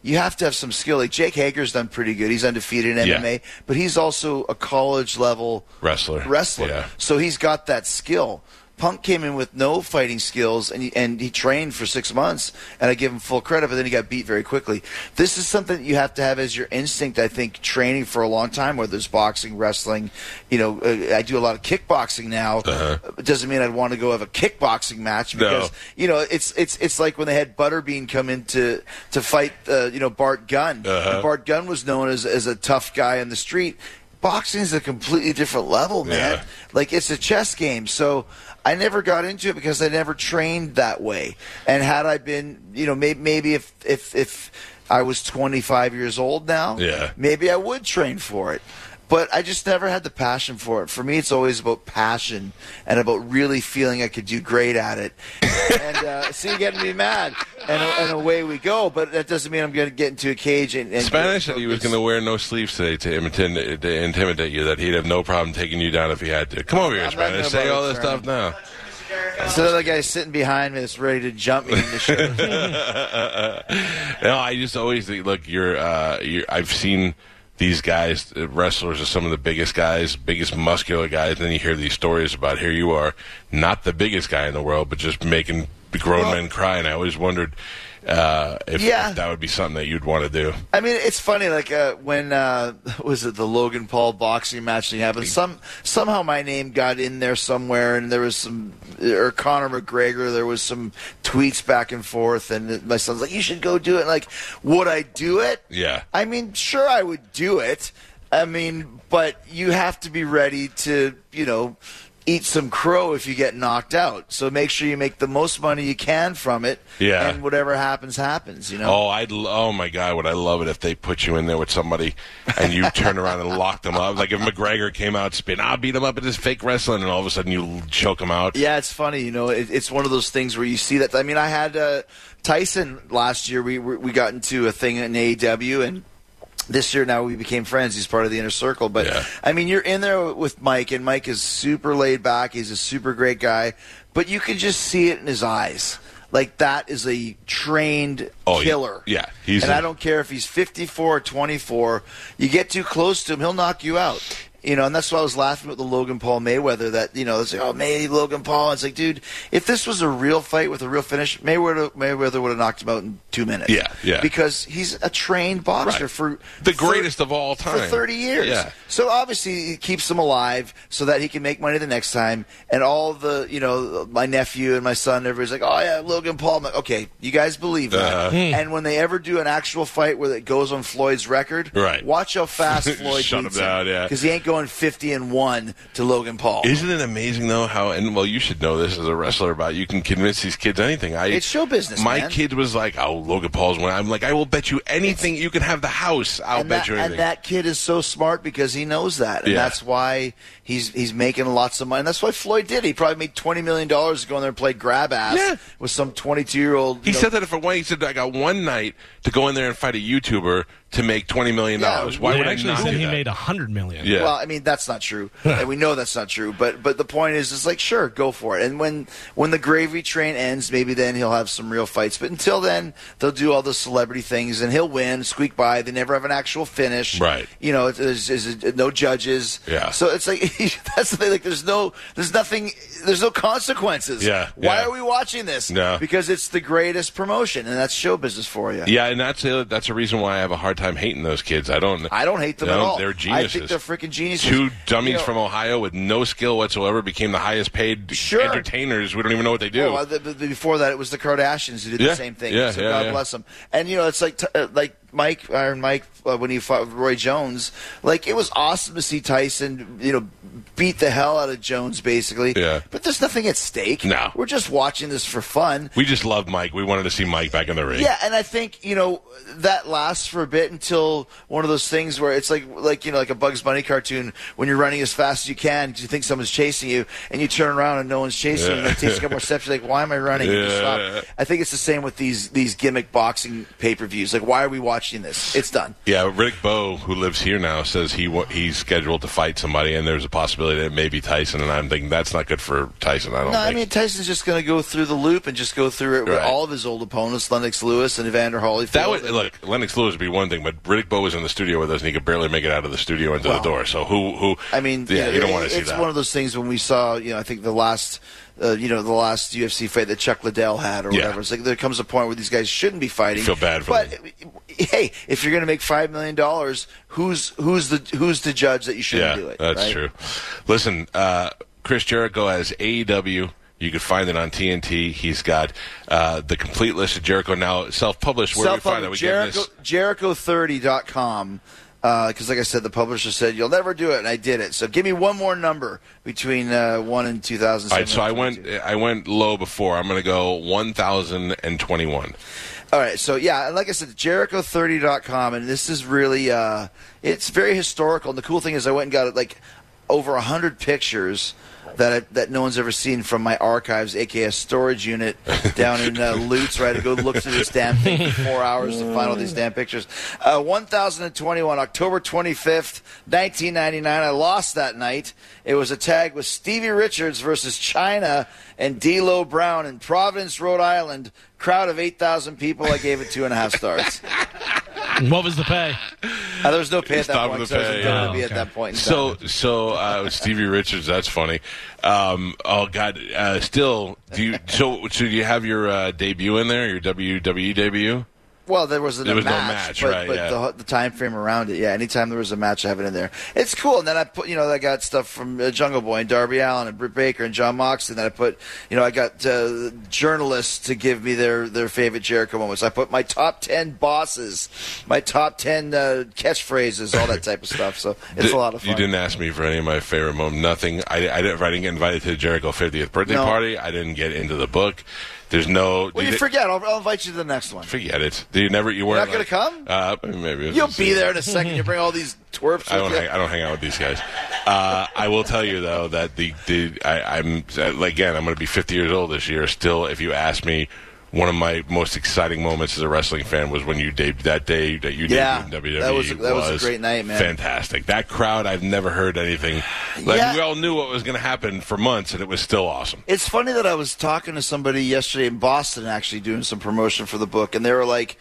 Speaker 3: you have to have some skill. Like Jake Hager's done pretty good. He's undefeated in
Speaker 2: Yeah.
Speaker 3: MMA, but he's also a college level
Speaker 2: Wrestler.
Speaker 3: wrestler.
Speaker 2: Yeah.
Speaker 3: So he's got that skill. Punk came in with no fighting skills, and he, and he trained for six months, and I give him full credit. But then he got beat very quickly. This is something that you have to have as your instinct. I think training for a long time, whether it's boxing, wrestling. You know, uh, I do a lot of kickboxing now. It doesn't mean I'd want to go have a kickboxing match
Speaker 2: Uh-huh. No.
Speaker 3: because you know it's it's it's like when they had Butterbean come in to to fight. Uh, you know, Bart Gunn.
Speaker 2: Uh-huh.
Speaker 3: Bart Gunn was known as as a tough guy in the street. Boxing is a completely different level, man.
Speaker 2: Yeah.
Speaker 3: Like it's a chess game. So I never got into it because I never trained that way. And had I been, you know, maybe, maybe if if if I was 25 years old now,
Speaker 2: Yeah.
Speaker 3: maybe I would train for it. But I just never had the passion for it. For me, it's always about passion and about really feeling I could do great at it. and uh, <laughs> see, you're getting me mad, and, and away we go. But that doesn't mean I'm going to get into a cage and. and
Speaker 2: Spanish said he was going to wear no sleeves today to intimidate, to intimidate you. That he'd have no problem taking you down if he had to. Come over here,
Speaker 3: I'm
Speaker 2: Spanish. Say all this stuff now.
Speaker 3: So the other guy's sitting behind me that's ready to jump me in the show.
Speaker 2: No, I just always think, look, you're, uh, you're, I've seen these guys, wrestlers are some of the biggest guys, biggest muscular guys. And then you hear these stories about here you are, not the biggest guy in the world, but just making grown
Speaker 3: Well-
Speaker 2: men cry. And I always wondered uh, if,
Speaker 3: Yeah.
Speaker 2: if that would be something that you'd want to do.
Speaker 3: I mean, it's funny. Like uh, when uh, was it the Logan Paul boxing match that happened? Some somehow my name got in there somewhere, and there was some or Conor McGregor. There was some tweets back and forth, and my son's like, "You should go do it." Like, would I do it?
Speaker 2: Yeah.
Speaker 3: I mean, sure, I would do it. I mean, but you have to be ready to, you know, eat some crow if you get knocked out. So make sure you make the most money you can from it.
Speaker 2: Yeah.
Speaker 3: And whatever happens, happens. You know.
Speaker 2: Oh, I'd oh my god, would I love it if they put you in there with somebody and you <laughs> turn around and lock them up? Like if McGregor came out spin, I'll beat him up at his fake wrestling, and all of a sudden you choke him out.
Speaker 3: Yeah, it's funny. You know, it, it's one of those things where you see that. I mean, I had uh, Tyson last year. We we we got into a thing in AEW, and this year now we became friends. He's part of the inner circle. But
Speaker 2: Yeah.
Speaker 3: I mean, you're in there with Mike, and Mike is super laid back. He's a super great guy, but you can just see it in his eyes. Like that is a trained
Speaker 2: Oh,
Speaker 3: killer.
Speaker 2: yeah, he's
Speaker 3: and
Speaker 2: a-
Speaker 3: I don't care if he's 54 or 24. You get too close to him, he'll knock you out. You know, and that's why I was laughing with the Logan Paul Mayweather. That you know, it's like, oh, May Logan Paul. It's like, dude, if this was a real fight with a real finish, Mayweather Mayweather would have knocked him out in two minutes.
Speaker 2: Yeah, yeah.
Speaker 3: Because he's a trained boxer
Speaker 2: Right.
Speaker 3: for
Speaker 2: The
Speaker 3: for-
Speaker 2: greatest of all time for
Speaker 3: 30 years.
Speaker 2: Yeah.
Speaker 3: So obviously he keeps him alive so that he can make money the next time. And all the, you know, my nephew and my son, everybody's like, oh yeah, Logan Paul. Like, okay, you guys believe that.
Speaker 2: Uh-huh.
Speaker 3: And when they ever do an actual fight where it goes on Floyd's record,
Speaker 2: Right.
Speaker 3: watch how fast <laughs> Floyd
Speaker 2: Shut
Speaker 3: beats
Speaker 2: him down, yeah.
Speaker 3: Because he ain't going 50 and 1 to Logan Paul.
Speaker 2: Isn't it amazing though how and well you should know this as a wrestler about you can convince these kids anything. I
Speaker 3: It's show business,
Speaker 2: My
Speaker 3: man.
Speaker 2: kid was like, "Oh, Logan Paul's winning." I'm like, "I will bet you anything. you can have the house. I'll bet
Speaker 3: that,
Speaker 2: you anything."
Speaker 3: and that kid is so smart because he knows that, and
Speaker 2: Yeah.
Speaker 3: that's why he's he's making lots of money. And that's why Floyd did. He probably made twenty million dollars going there and play grab ass
Speaker 2: Yeah.
Speaker 3: with some twenty two year old.
Speaker 2: he said that if it went, he said I got one night to go in there and fight a YouTuber to make twenty million dollars.
Speaker 3: Yeah,
Speaker 2: Why
Speaker 1: They
Speaker 2: would I
Speaker 1: actually
Speaker 2: not
Speaker 1: said he
Speaker 2: that?
Speaker 1: made a hundred million.
Speaker 2: Yeah.
Speaker 3: Well, I mean that's not true, <laughs> and we know that's not true. But but the point is, it's like sure, go for it. And when when the gravy train ends, maybe then he'll have some real fights. But until then, they'll do all the celebrity things, and he'll win, squeak by. They never have an actual finish.
Speaker 2: Right.
Speaker 3: You know, there's, there's no judges.
Speaker 2: Yeah.
Speaker 3: So it's like <laughs> that's the thing. Like there's no there's nothing there's no consequences.
Speaker 2: Yeah,
Speaker 3: Why
Speaker 2: yeah.
Speaker 3: are we watching this?
Speaker 2: No.
Speaker 3: Because it's the greatest promotion, and that's show business for you.
Speaker 2: Yeah, and that's a, that's a reason why I have a hard time hating those kids. I don't.
Speaker 3: I don't hate them
Speaker 2: No,
Speaker 3: at all.
Speaker 2: They're geniuses.
Speaker 3: I think they're freaking geniuses.
Speaker 2: Two dummies
Speaker 3: You know-
Speaker 2: from Ohio with no skill whatsoever became the highest paid
Speaker 3: Sure.
Speaker 2: entertainers. We don't even know what they do.
Speaker 3: Well, the, the, before that, it was the Kardashians who did
Speaker 2: Yeah,
Speaker 3: the same thing.
Speaker 2: yeah,
Speaker 3: so
Speaker 2: yeah,
Speaker 3: God
Speaker 2: yeah.
Speaker 3: bless them. And you know, it's like t- uh, like Mike Iron Mike uh, when he fought Roy Jones. Like it was awesome to see Tyson, you know, beat the hell out of Jones, basically.
Speaker 2: Yeah.
Speaker 3: But there's nothing at stake.
Speaker 2: No.
Speaker 3: we're just watching this for fun.
Speaker 2: we just love Mike. We wanted to see Mike back in the ring.
Speaker 3: Yeah, and I think you know that lasts for a bit until one of those things where it's like like you know like a Bugs Bunny cartoon when you're running as fast as you can because you think someone's chasing you and you turn around and no one's chasing you and it takes a couple more steps. You're like, why am I running?
Speaker 2: Yeah.
Speaker 3: stop. I think it's the same with these these gimmick boxing pay per views. Like, why are we watching? Watching this. It's done.
Speaker 2: Yeah, Riddick Bowe, who lives here now, says he he's scheduled to fight somebody, and there's a possibility that it may be Tyson. And I'm thinking that's not good for Tyson. I don't
Speaker 3: No,
Speaker 2: think.
Speaker 3: I mean Tyson's just going to go through the loop and just go through it with
Speaker 2: Right.
Speaker 3: all of his old opponents, Lennox Lewis and Evander Holyfield.
Speaker 2: that would
Speaker 3: and-
Speaker 2: look. Lennox Lewis would be one thing, but Riddick Bowe was in the studio with us, and he could barely make it out of the studio into
Speaker 3: Well,
Speaker 2: the door. So who who?
Speaker 3: I mean,
Speaker 2: yeah,
Speaker 3: know,
Speaker 2: you don't want to see
Speaker 3: It's
Speaker 2: that.
Speaker 3: one of those things when we saw, you know, I think the last, uh, you know, the last UFC fight that Chuck Liddell had or
Speaker 2: Yeah.
Speaker 3: whatever. It's like there comes a point where these guys shouldn't be fighting.
Speaker 2: Feel bad for
Speaker 3: but
Speaker 2: them. <laughs>
Speaker 3: hey, if you're going to make five million dollars, who's who's the who's the judge that you shouldn't
Speaker 2: yeah,
Speaker 3: do it?
Speaker 2: that's
Speaker 3: right?
Speaker 2: true. Listen, uh, Chris Jericho has AEW. You can find it on TNT. He's got uh, the complete list of Jericho now self-published. Where do we find it? We get
Speaker 3: Jericho,
Speaker 2: this.
Speaker 3: Jericho30.com. Because, like I said, the publisher said you'll never do it, and I did it. So, give me one more number between uh, one and two thousand.
Speaker 2: All right, so I went I went low before. I'm going to go 1,021.
Speaker 3: All right, so yeah, like I said, Jericho30.com, and this is really, uh, it's very historical. And the cool thing is, I went and got like over a hundred pictures that I, that no one's ever seen from my archives, aka storage unit <laughs> down in uh, Lutz. Right, to go look through this damn thing for four hours to find all these damn pictures. Uh, 1021, October 25th, 1999. I lost that night. It was a tag with Stevie Richards versus Chyna and D'Lo Brown in Providence, Rhode Island. Crowd of 8,000 people. I gave it two and a half stars. <laughs>
Speaker 1: What was the pay?
Speaker 3: Uh, there was no pay at that
Speaker 2: Stop
Speaker 3: point.
Speaker 2: with
Speaker 3: So
Speaker 2: the pay, yeah.
Speaker 3: WWE at that point.
Speaker 2: So
Speaker 3: time.
Speaker 2: so uh, Stevie Richards, that's funny. Um, oh God, uh, still do you? So so do you have your uh, debut in there? Your WWE debut?
Speaker 3: Well, there was, a
Speaker 2: There was no
Speaker 3: match,
Speaker 2: match,
Speaker 3: but,
Speaker 2: right,
Speaker 3: but
Speaker 2: yeah.
Speaker 3: the, the time frame around it, yeah. Anytime there was a match, I have it in there. It's cool. And then I put, you know, I got stuff from uh, Jungle Boy and Darby Allin and Britt Baker and Jon Moxley. And then I put, you know, I got uh, journalists to give me their their favorite Jericho moments. I put my top ten bosses, my top ten uh, catchphrases, all that type of stuff. So it's
Speaker 2: Di-
Speaker 3: a lot of fun.
Speaker 2: You didn't ask me for any of my favorite moments. Nothing. I, I, didn't, I didn't get invited to the Jericho 50th birthday
Speaker 3: No.
Speaker 2: party. I didn't get into the book. There's no.
Speaker 3: Well,
Speaker 2: you
Speaker 3: forget. I'll, I'll invite you to the next one.
Speaker 2: Forget it. Do you never? You weren't
Speaker 3: not gonna come?
Speaker 2: Uh, maybe
Speaker 3: You'll be there in a second. You bring all these twerps <laughs>
Speaker 2: I don't. Hang. I don't hang out with these guys. Uh, I will tell you though that the, the I, I'm uh, again I'm going to be 50 years old this year. Still, if you ask me, one of my most exciting moments as a wrestling fan was when you debuted that day that you
Speaker 3: Yeah,
Speaker 2: debuted in WWE.
Speaker 3: that was a- that was a great night, man.
Speaker 2: Fantastic. That crowd, I've never heard anything. Like
Speaker 3: Yeah.
Speaker 2: we all knew what was going to happen for months, and it was still awesome.
Speaker 3: It's funny that I was talking to somebody yesterday in Boston, actually doing some promotion for the book, and they were like,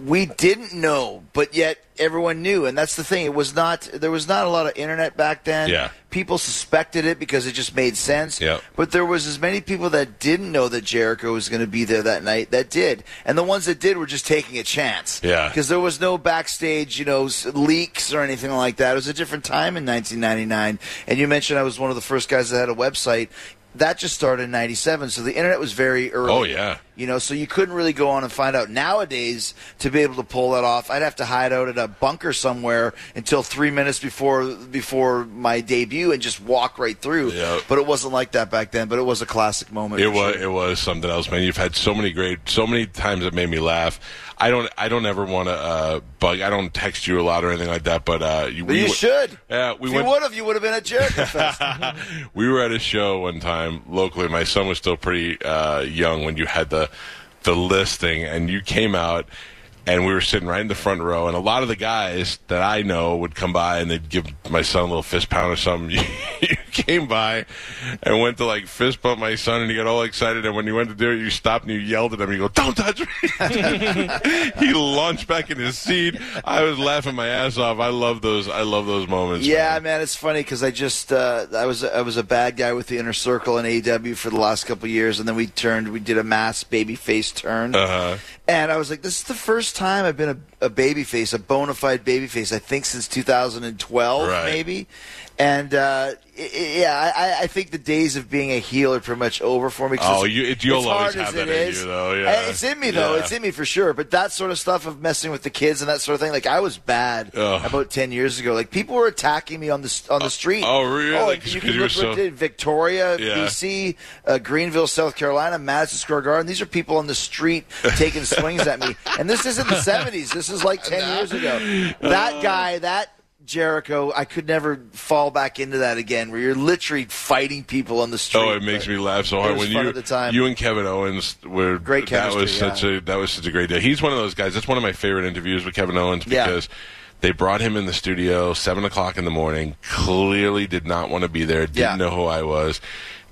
Speaker 3: "We didn't know, but yet everyone knew." And that's the thing; it was not there was not a lot of internet back then.
Speaker 2: Yeah.
Speaker 3: people suspected it because it just made sense.
Speaker 2: Yep.
Speaker 3: but there was as many people that didn't know that Jericho was going to be there that night that did, and the ones that did were just taking a chance.
Speaker 2: Yeah.
Speaker 3: because there was no backstage, you know, leaks or anything like that. It was a different time in 1999. And you mentioned I was one of the first guys that had a website. That just started in '97, so the internet was very early.
Speaker 2: Oh, yeah.
Speaker 3: You know, so you couldn't really go on and find out. Nowadays, to be able to pull that off, I'd have to hide out at a bunker somewhere until three minutes before before my debut and just walk right through.
Speaker 2: Yep.
Speaker 3: But it wasn't like that back then. But it was a classic moment.
Speaker 2: It was
Speaker 3: sure.
Speaker 2: it was something else, man. You've had so many great, so many times that made me laugh. I don't I don't ever want to uh, bug. I don't text you a lot or anything like that. But uh, you,
Speaker 3: But you
Speaker 2: we-
Speaker 3: should.
Speaker 2: Yeah, we
Speaker 3: if
Speaker 2: went.
Speaker 3: you would have, you would have been at Jericho Fest. <laughs>
Speaker 2: we were at a show one time locally. My son was still pretty uh, young when you had the the listing, and you came out, and we were sitting right in the front row. And a lot of the guys that I know would come by, and they'd give my son a little fist pound or something. <laughs> <laughs> came by and went to like fist bump my son, and he got all excited. And when he went to do it, you stopped and you yelled at him. You go, "Don't touch me!" <laughs> he launched back in his seat. I was laughing my ass off. I love those. I love those moments.
Speaker 3: Yeah,
Speaker 2: man.
Speaker 3: man, it's funny because I just uh, I was I was a bad guy with the inner circle in AEW for the last couple of years, and then we turned we did a mass baby face turn,
Speaker 2: Uh-huh.
Speaker 3: and I was like, this is the first time I've been a, a baby face, a bona fide baby face. I think since 2012,
Speaker 2: Right.
Speaker 3: maybe. And uh, yeah, I, I think the days of being a heel are pretty much over for me.
Speaker 2: Oh, you- it- you'll always
Speaker 3: hard
Speaker 2: have
Speaker 3: as
Speaker 2: that in
Speaker 3: is-
Speaker 2: you, though, yeah.
Speaker 3: It's in me though.
Speaker 2: Yeah.
Speaker 3: It's in me for sure. But that sort of stuff of messing with the kids and that sort of thing, like I was bad
Speaker 2: Ugh.
Speaker 3: about ten years ago. Like people were attacking me on the on the street.
Speaker 2: oh, really?
Speaker 3: Oh,
Speaker 2: Because
Speaker 3: you can look
Speaker 2: so-
Speaker 3: it. Victoria,
Speaker 2: Yeah.
Speaker 3: BC, uh, Greenville, South Carolina, Madison Square Garden. These are people on the street taking swings at me. And this isn't the <laughs> '70s. This is like ten years ago. <laughs> That guy, that Jericho, I could never fall back into that again, where you're literally fighting people on the oh, street.
Speaker 2: Oh, it makes me laugh so hard when you
Speaker 3: at the time.
Speaker 2: you and Kevin Owens were
Speaker 3: Great
Speaker 2: That was such
Speaker 3: yeah.
Speaker 2: a that was such a great day. He's one of those guys. That's one of my favorite interviews with Kevin Owens
Speaker 3: Yeah.
Speaker 2: because they brought him in the studio seven o'clock in the morning. Clearly did not want to be there. Didn't
Speaker 3: Yeah.
Speaker 2: know who I was.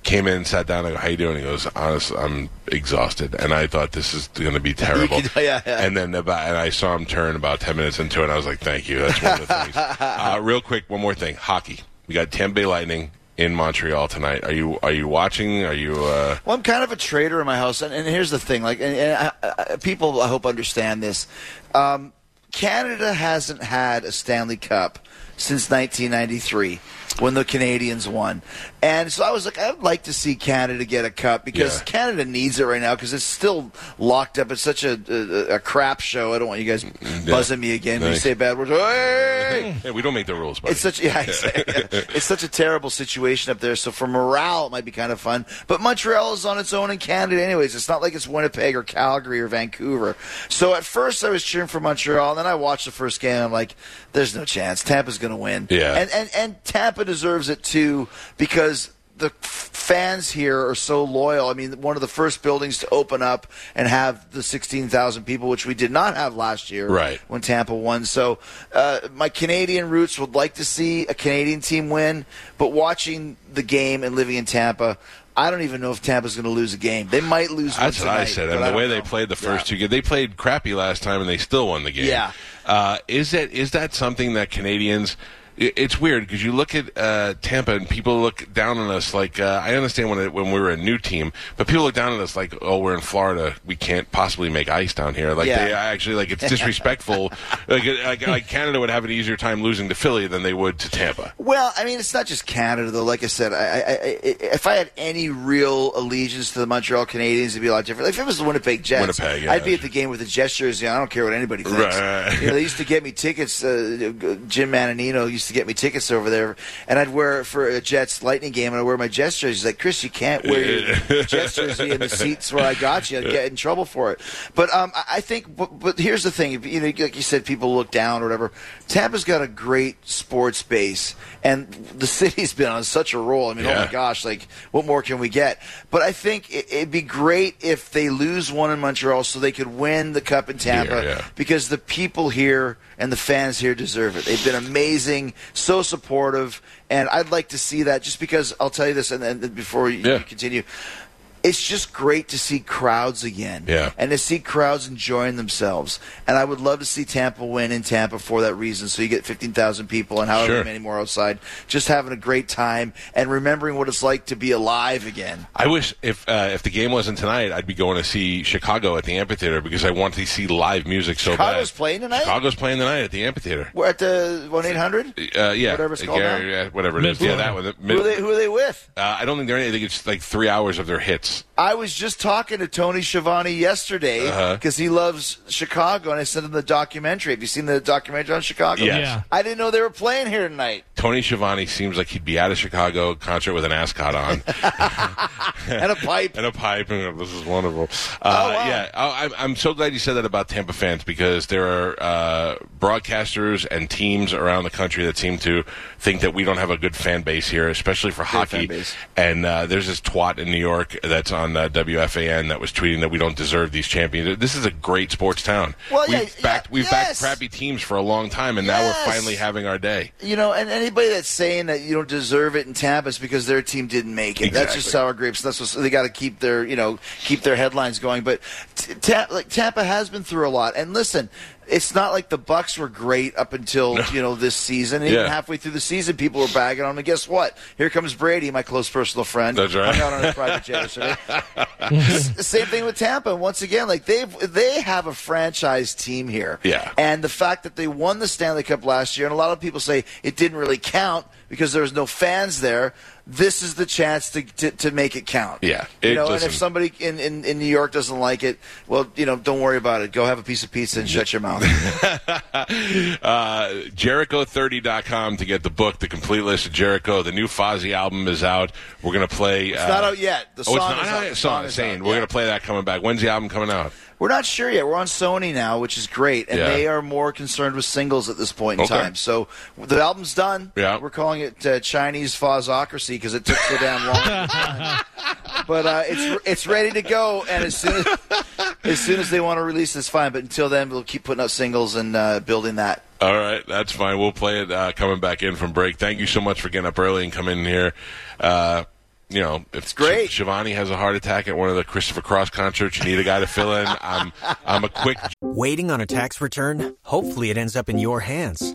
Speaker 2: Came in, sat down. I go, "How you doing?" He goes, "Honestly, I'm exhausted." And I thought this is going to be terrible. <laughs>
Speaker 3: yeah, yeah.
Speaker 2: And then about, and I saw him turn about ten minutes into it. and I was like, "Thank you." That's one of the <laughs> things. uh, real quick, one more thing. Hockey. We got Tampa Bay Lightning in Montreal tonight. Are you are you watching? Are you? Uh,
Speaker 3: Well, I'm kind of a traitor in my house, and, and here's the thing: like, and, and I, I, people, I hope understand this. Um, Canada hasn't had a Stanley Cup since 1993 when the Canadiens won, and so I was like, I would like to see Canada get a cup because
Speaker 2: Yeah.
Speaker 3: Canada needs it right now because it's still locked up. It's such a, a, a crap show. I don't want you guys mm, buzzing me again when you say bad words. Hey! <laughs>
Speaker 2: yeah, we don't make the rules, buddy.
Speaker 3: It's such yeah, <laughs> it's such a terrible situation up there. So for morale, it might be kind of fun. But Montreal is on its own in Canada, anyways. It's not like it's Winnipeg or Calgary or Vancouver. So at first, I was cheering for Montreal, and then I watched the first game. And I'm like, "There's no chance. Tampa's going to win."
Speaker 2: Yeah.
Speaker 3: and and and Tampa deserves it too because. The fans here are so loyal. I mean, one of the first buildings to open up and have the 16,000 people, which we did not have last year
Speaker 2: Right.
Speaker 3: when Tampa won. So uh, my Canadian roots would like to see a Canadian team win, but watching the game and living in Tampa, I don't even know if Tampa's going to lose a game. They might lose.
Speaker 2: That's what I
Speaker 3: tonight,
Speaker 2: said.
Speaker 3: but
Speaker 2: And
Speaker 3: I
Speaker 2: the way
Speaker 3: don't
Speaker 2: they played the first
Speaker 3: Yeah.
Speaker 2: two games, they played crappy last time and they still won the game.
Speaker 3: Yeah.
Speaker 2: Uh, is that is that something that Canadians? It's weird because you look at uh, Tampa and people look down on us like uh, I understand when it, when we were a new team, but people look down on us like oh we're in Florida we can't possibly make ice down here like
Speaker 3: Yeah.
Speaker 2: they actually like it's <laughs> disrespectful like, like like Canada would have an easier time losing to Philly than they would to Tampa.
Speaker 3: Well, I mean, it's not just Canada, though. Like I said, I, I, I, if I had any real allegiance to the Montreal Canadiens, it'd be a lot different. Like, if it was the Winnipeg Jets,
Speaker 2: Winnipeg, yeah,
Speaker 3: I'd be at the game with the Jets jersey. on. I don't care what anybody thinks.
Speaker 2: Right.
Speaker 3: You know, they used to get me tickets. Uh, Jim Mananino used to get me tickets over there, and I'd wear it for a Jets Lightning game, and I'd wear my Jets jersey. He's like, Chris, you can't wear your <laughs> Jets jersey in the seats where I got you. I'd get in trouble for it. But um, I think, but, but here's the thing. You know, like you said, people look down or whatever. Tampa's got a great sports base, and the city's been on such a roll. I mean, oh my gosh, like what more can we get? But I think it, it'd be great if they lose one in Montreal so they could win the cup in Tampa
Speaker 2: Here, yeah.
Speaker 3: because the people here and the fans here deserve it. They've been amazing, so supportive, and I'd like to see that. Just because I'll tell you this, and then before you,
Speaker 2: Yeah.
Speaker 3: you continue. It's just great to see crowds again,
Speaker 2: Yeah.
Speaker 3: and to see crowds enjoying themselves. And I would love to see Tampa win in Tampa for that reason. So you get fifteen thousand people and however
Speaker 2: Sure.
Speaker 3: many more outside, just having a great time and remembering what it's like to be alive again.
Speaker 2: I wish if uh, if the game wasn't tonight, I'd be going to see Chicago at the amphitheater because I want to see live music so
Speaker 3: Chicago's
Speaker 2: bad.
Speaker 3: playing tonight?
Speaker 2: Chicago's playing tonight at the amphitheater.
Speaker 3: We're at the one eight hundred.
Speaker 2: Uh, yeah,
Speaker 3: Whatever it's called
Speaker 2: yeah,
Speaker 3: now.
Speaker 2: yeah, whatever it is. Yeah, that one. the
Speaker 3: Who are they? Who are they with?
Speaker 2: Uh, I don't think they're. any- I think it's like three hours of their hits.
Speaker 3: I was just talking to Tony Schiavone yesterday
Speaker 2: Uh-huh.
Speaker 3: because he loves Chicago, and I sent him the documentary. Have you seen the documentary on Chicago?
Speaker 2: Yes.
Speaker 1: Yeah.
Speaker 3: I didn't know they were playing here tonight.
Speaker 2: Tony Schiavone seems like he'd be at a Chicago concert with an ascot on <laughs>
Speaker 3: and a pipe.
Speaker 2: and a pipe. And this is wonderful. Uh,
Speaker 3: Oh, wow.
Speaker 2: Yeah, I, I'm- I'm so glad you said that about Tampa fans because there are uh, broadcasters and teams around the country that seem to think that we don't have a good fan base here, especially for hockey. And uh, there's this twat in New York that's on uh, WFAN that was tweeting that we don't deserve these champions. This is a great sports town.
Speaker 3: Well,
Speaker 2: we've backed
Speaker 3: yeah,
Speaker 2: we've
Speaker 3: yes.
Speaker 2: backed crappy teams for a long time, and now we're finally having our day.
Speaker 3: You know, and anybody that's saying that you don't deserve it in Tampa is because their team didn't make it. That's just sour grapes. That's what they got to keep their, you know, keep their headlines going. But t- Ta- like Tampa has been through a lot. And listen, it's not like the Bucs were great up until you know this season. Even
Speaker 2: Yeah.
Speaker 3: halfway through the season, people were bagging on them. And guess what? Here comes Brady, my close personal friend.
Speaker 2: That's right.
Speaker 3: Hung out on his private jet yesterday. <laughs> S- Same thing with Tampa. Once again, like they've they have a franchise team here.
Speaker 2: Yeah.
Speaker 3: And the fact that they won the Stanley Cup last year, and a lot of people say it didn't really count because there's no fans there. This is the chance to to, to make it count.
Speaker 2: Yeah.
Speaker 3: You
Speaker 2: It-
Speaker 3: know, and if somebody in, in, in New York doesn't like it, well, you know, don't worry about it. Go have a piece of pizza and shut your mouth. <laughs>
Speaker 2: uh, Jericho30.com to get the book, The Complete List of Jericho. The new Fozzy album is out. We're going to play.
Speaker 3: It's not out yet. The
Speaker 2: oh, it's
Speaker 3: song
Speaker 2: not
Speaker 3: is
Speaker 2: out.
Speaker 3: out.
Speaker 2: The
Speaker 3: The
Speaker 2: song
Speaker 3: song
Speaker 2: is saying we're
Speaker 3: yeah.
Speaker 2: going to play that coming back. When's the album coming out?
Speaker 3: We're not sure yet. We're on Sony now, which is great, and
Speaker 2: Yeah.
Speaker 3: they are more concerned with singles at this point in
Speaker 2: Okay.
Speaker 3: time. So the album's done.
Speaker 2: Yeah.
Speaker 3: We're calling it uh, Chinese Fozzocracy because it took so damn long. but uh, it's it's ready to go, and as soon as as soon as they want to release this, fine. But until then, we'll keep putting out singles and uh, building that.
Speaker 2: All right, that's fine. We'll play it uh, coming back in from break. Thank you so much for getting up early and coming in here. You know, if it's
Speaker 3: great.
Speaker 2: Schiavone has a heart attack at one of the Christopher Cross concerts, you need a guy to fill in. I'm I'm a quick
Speaker 4: Waiting on a tax return? Hopefully, it ends up in your hands.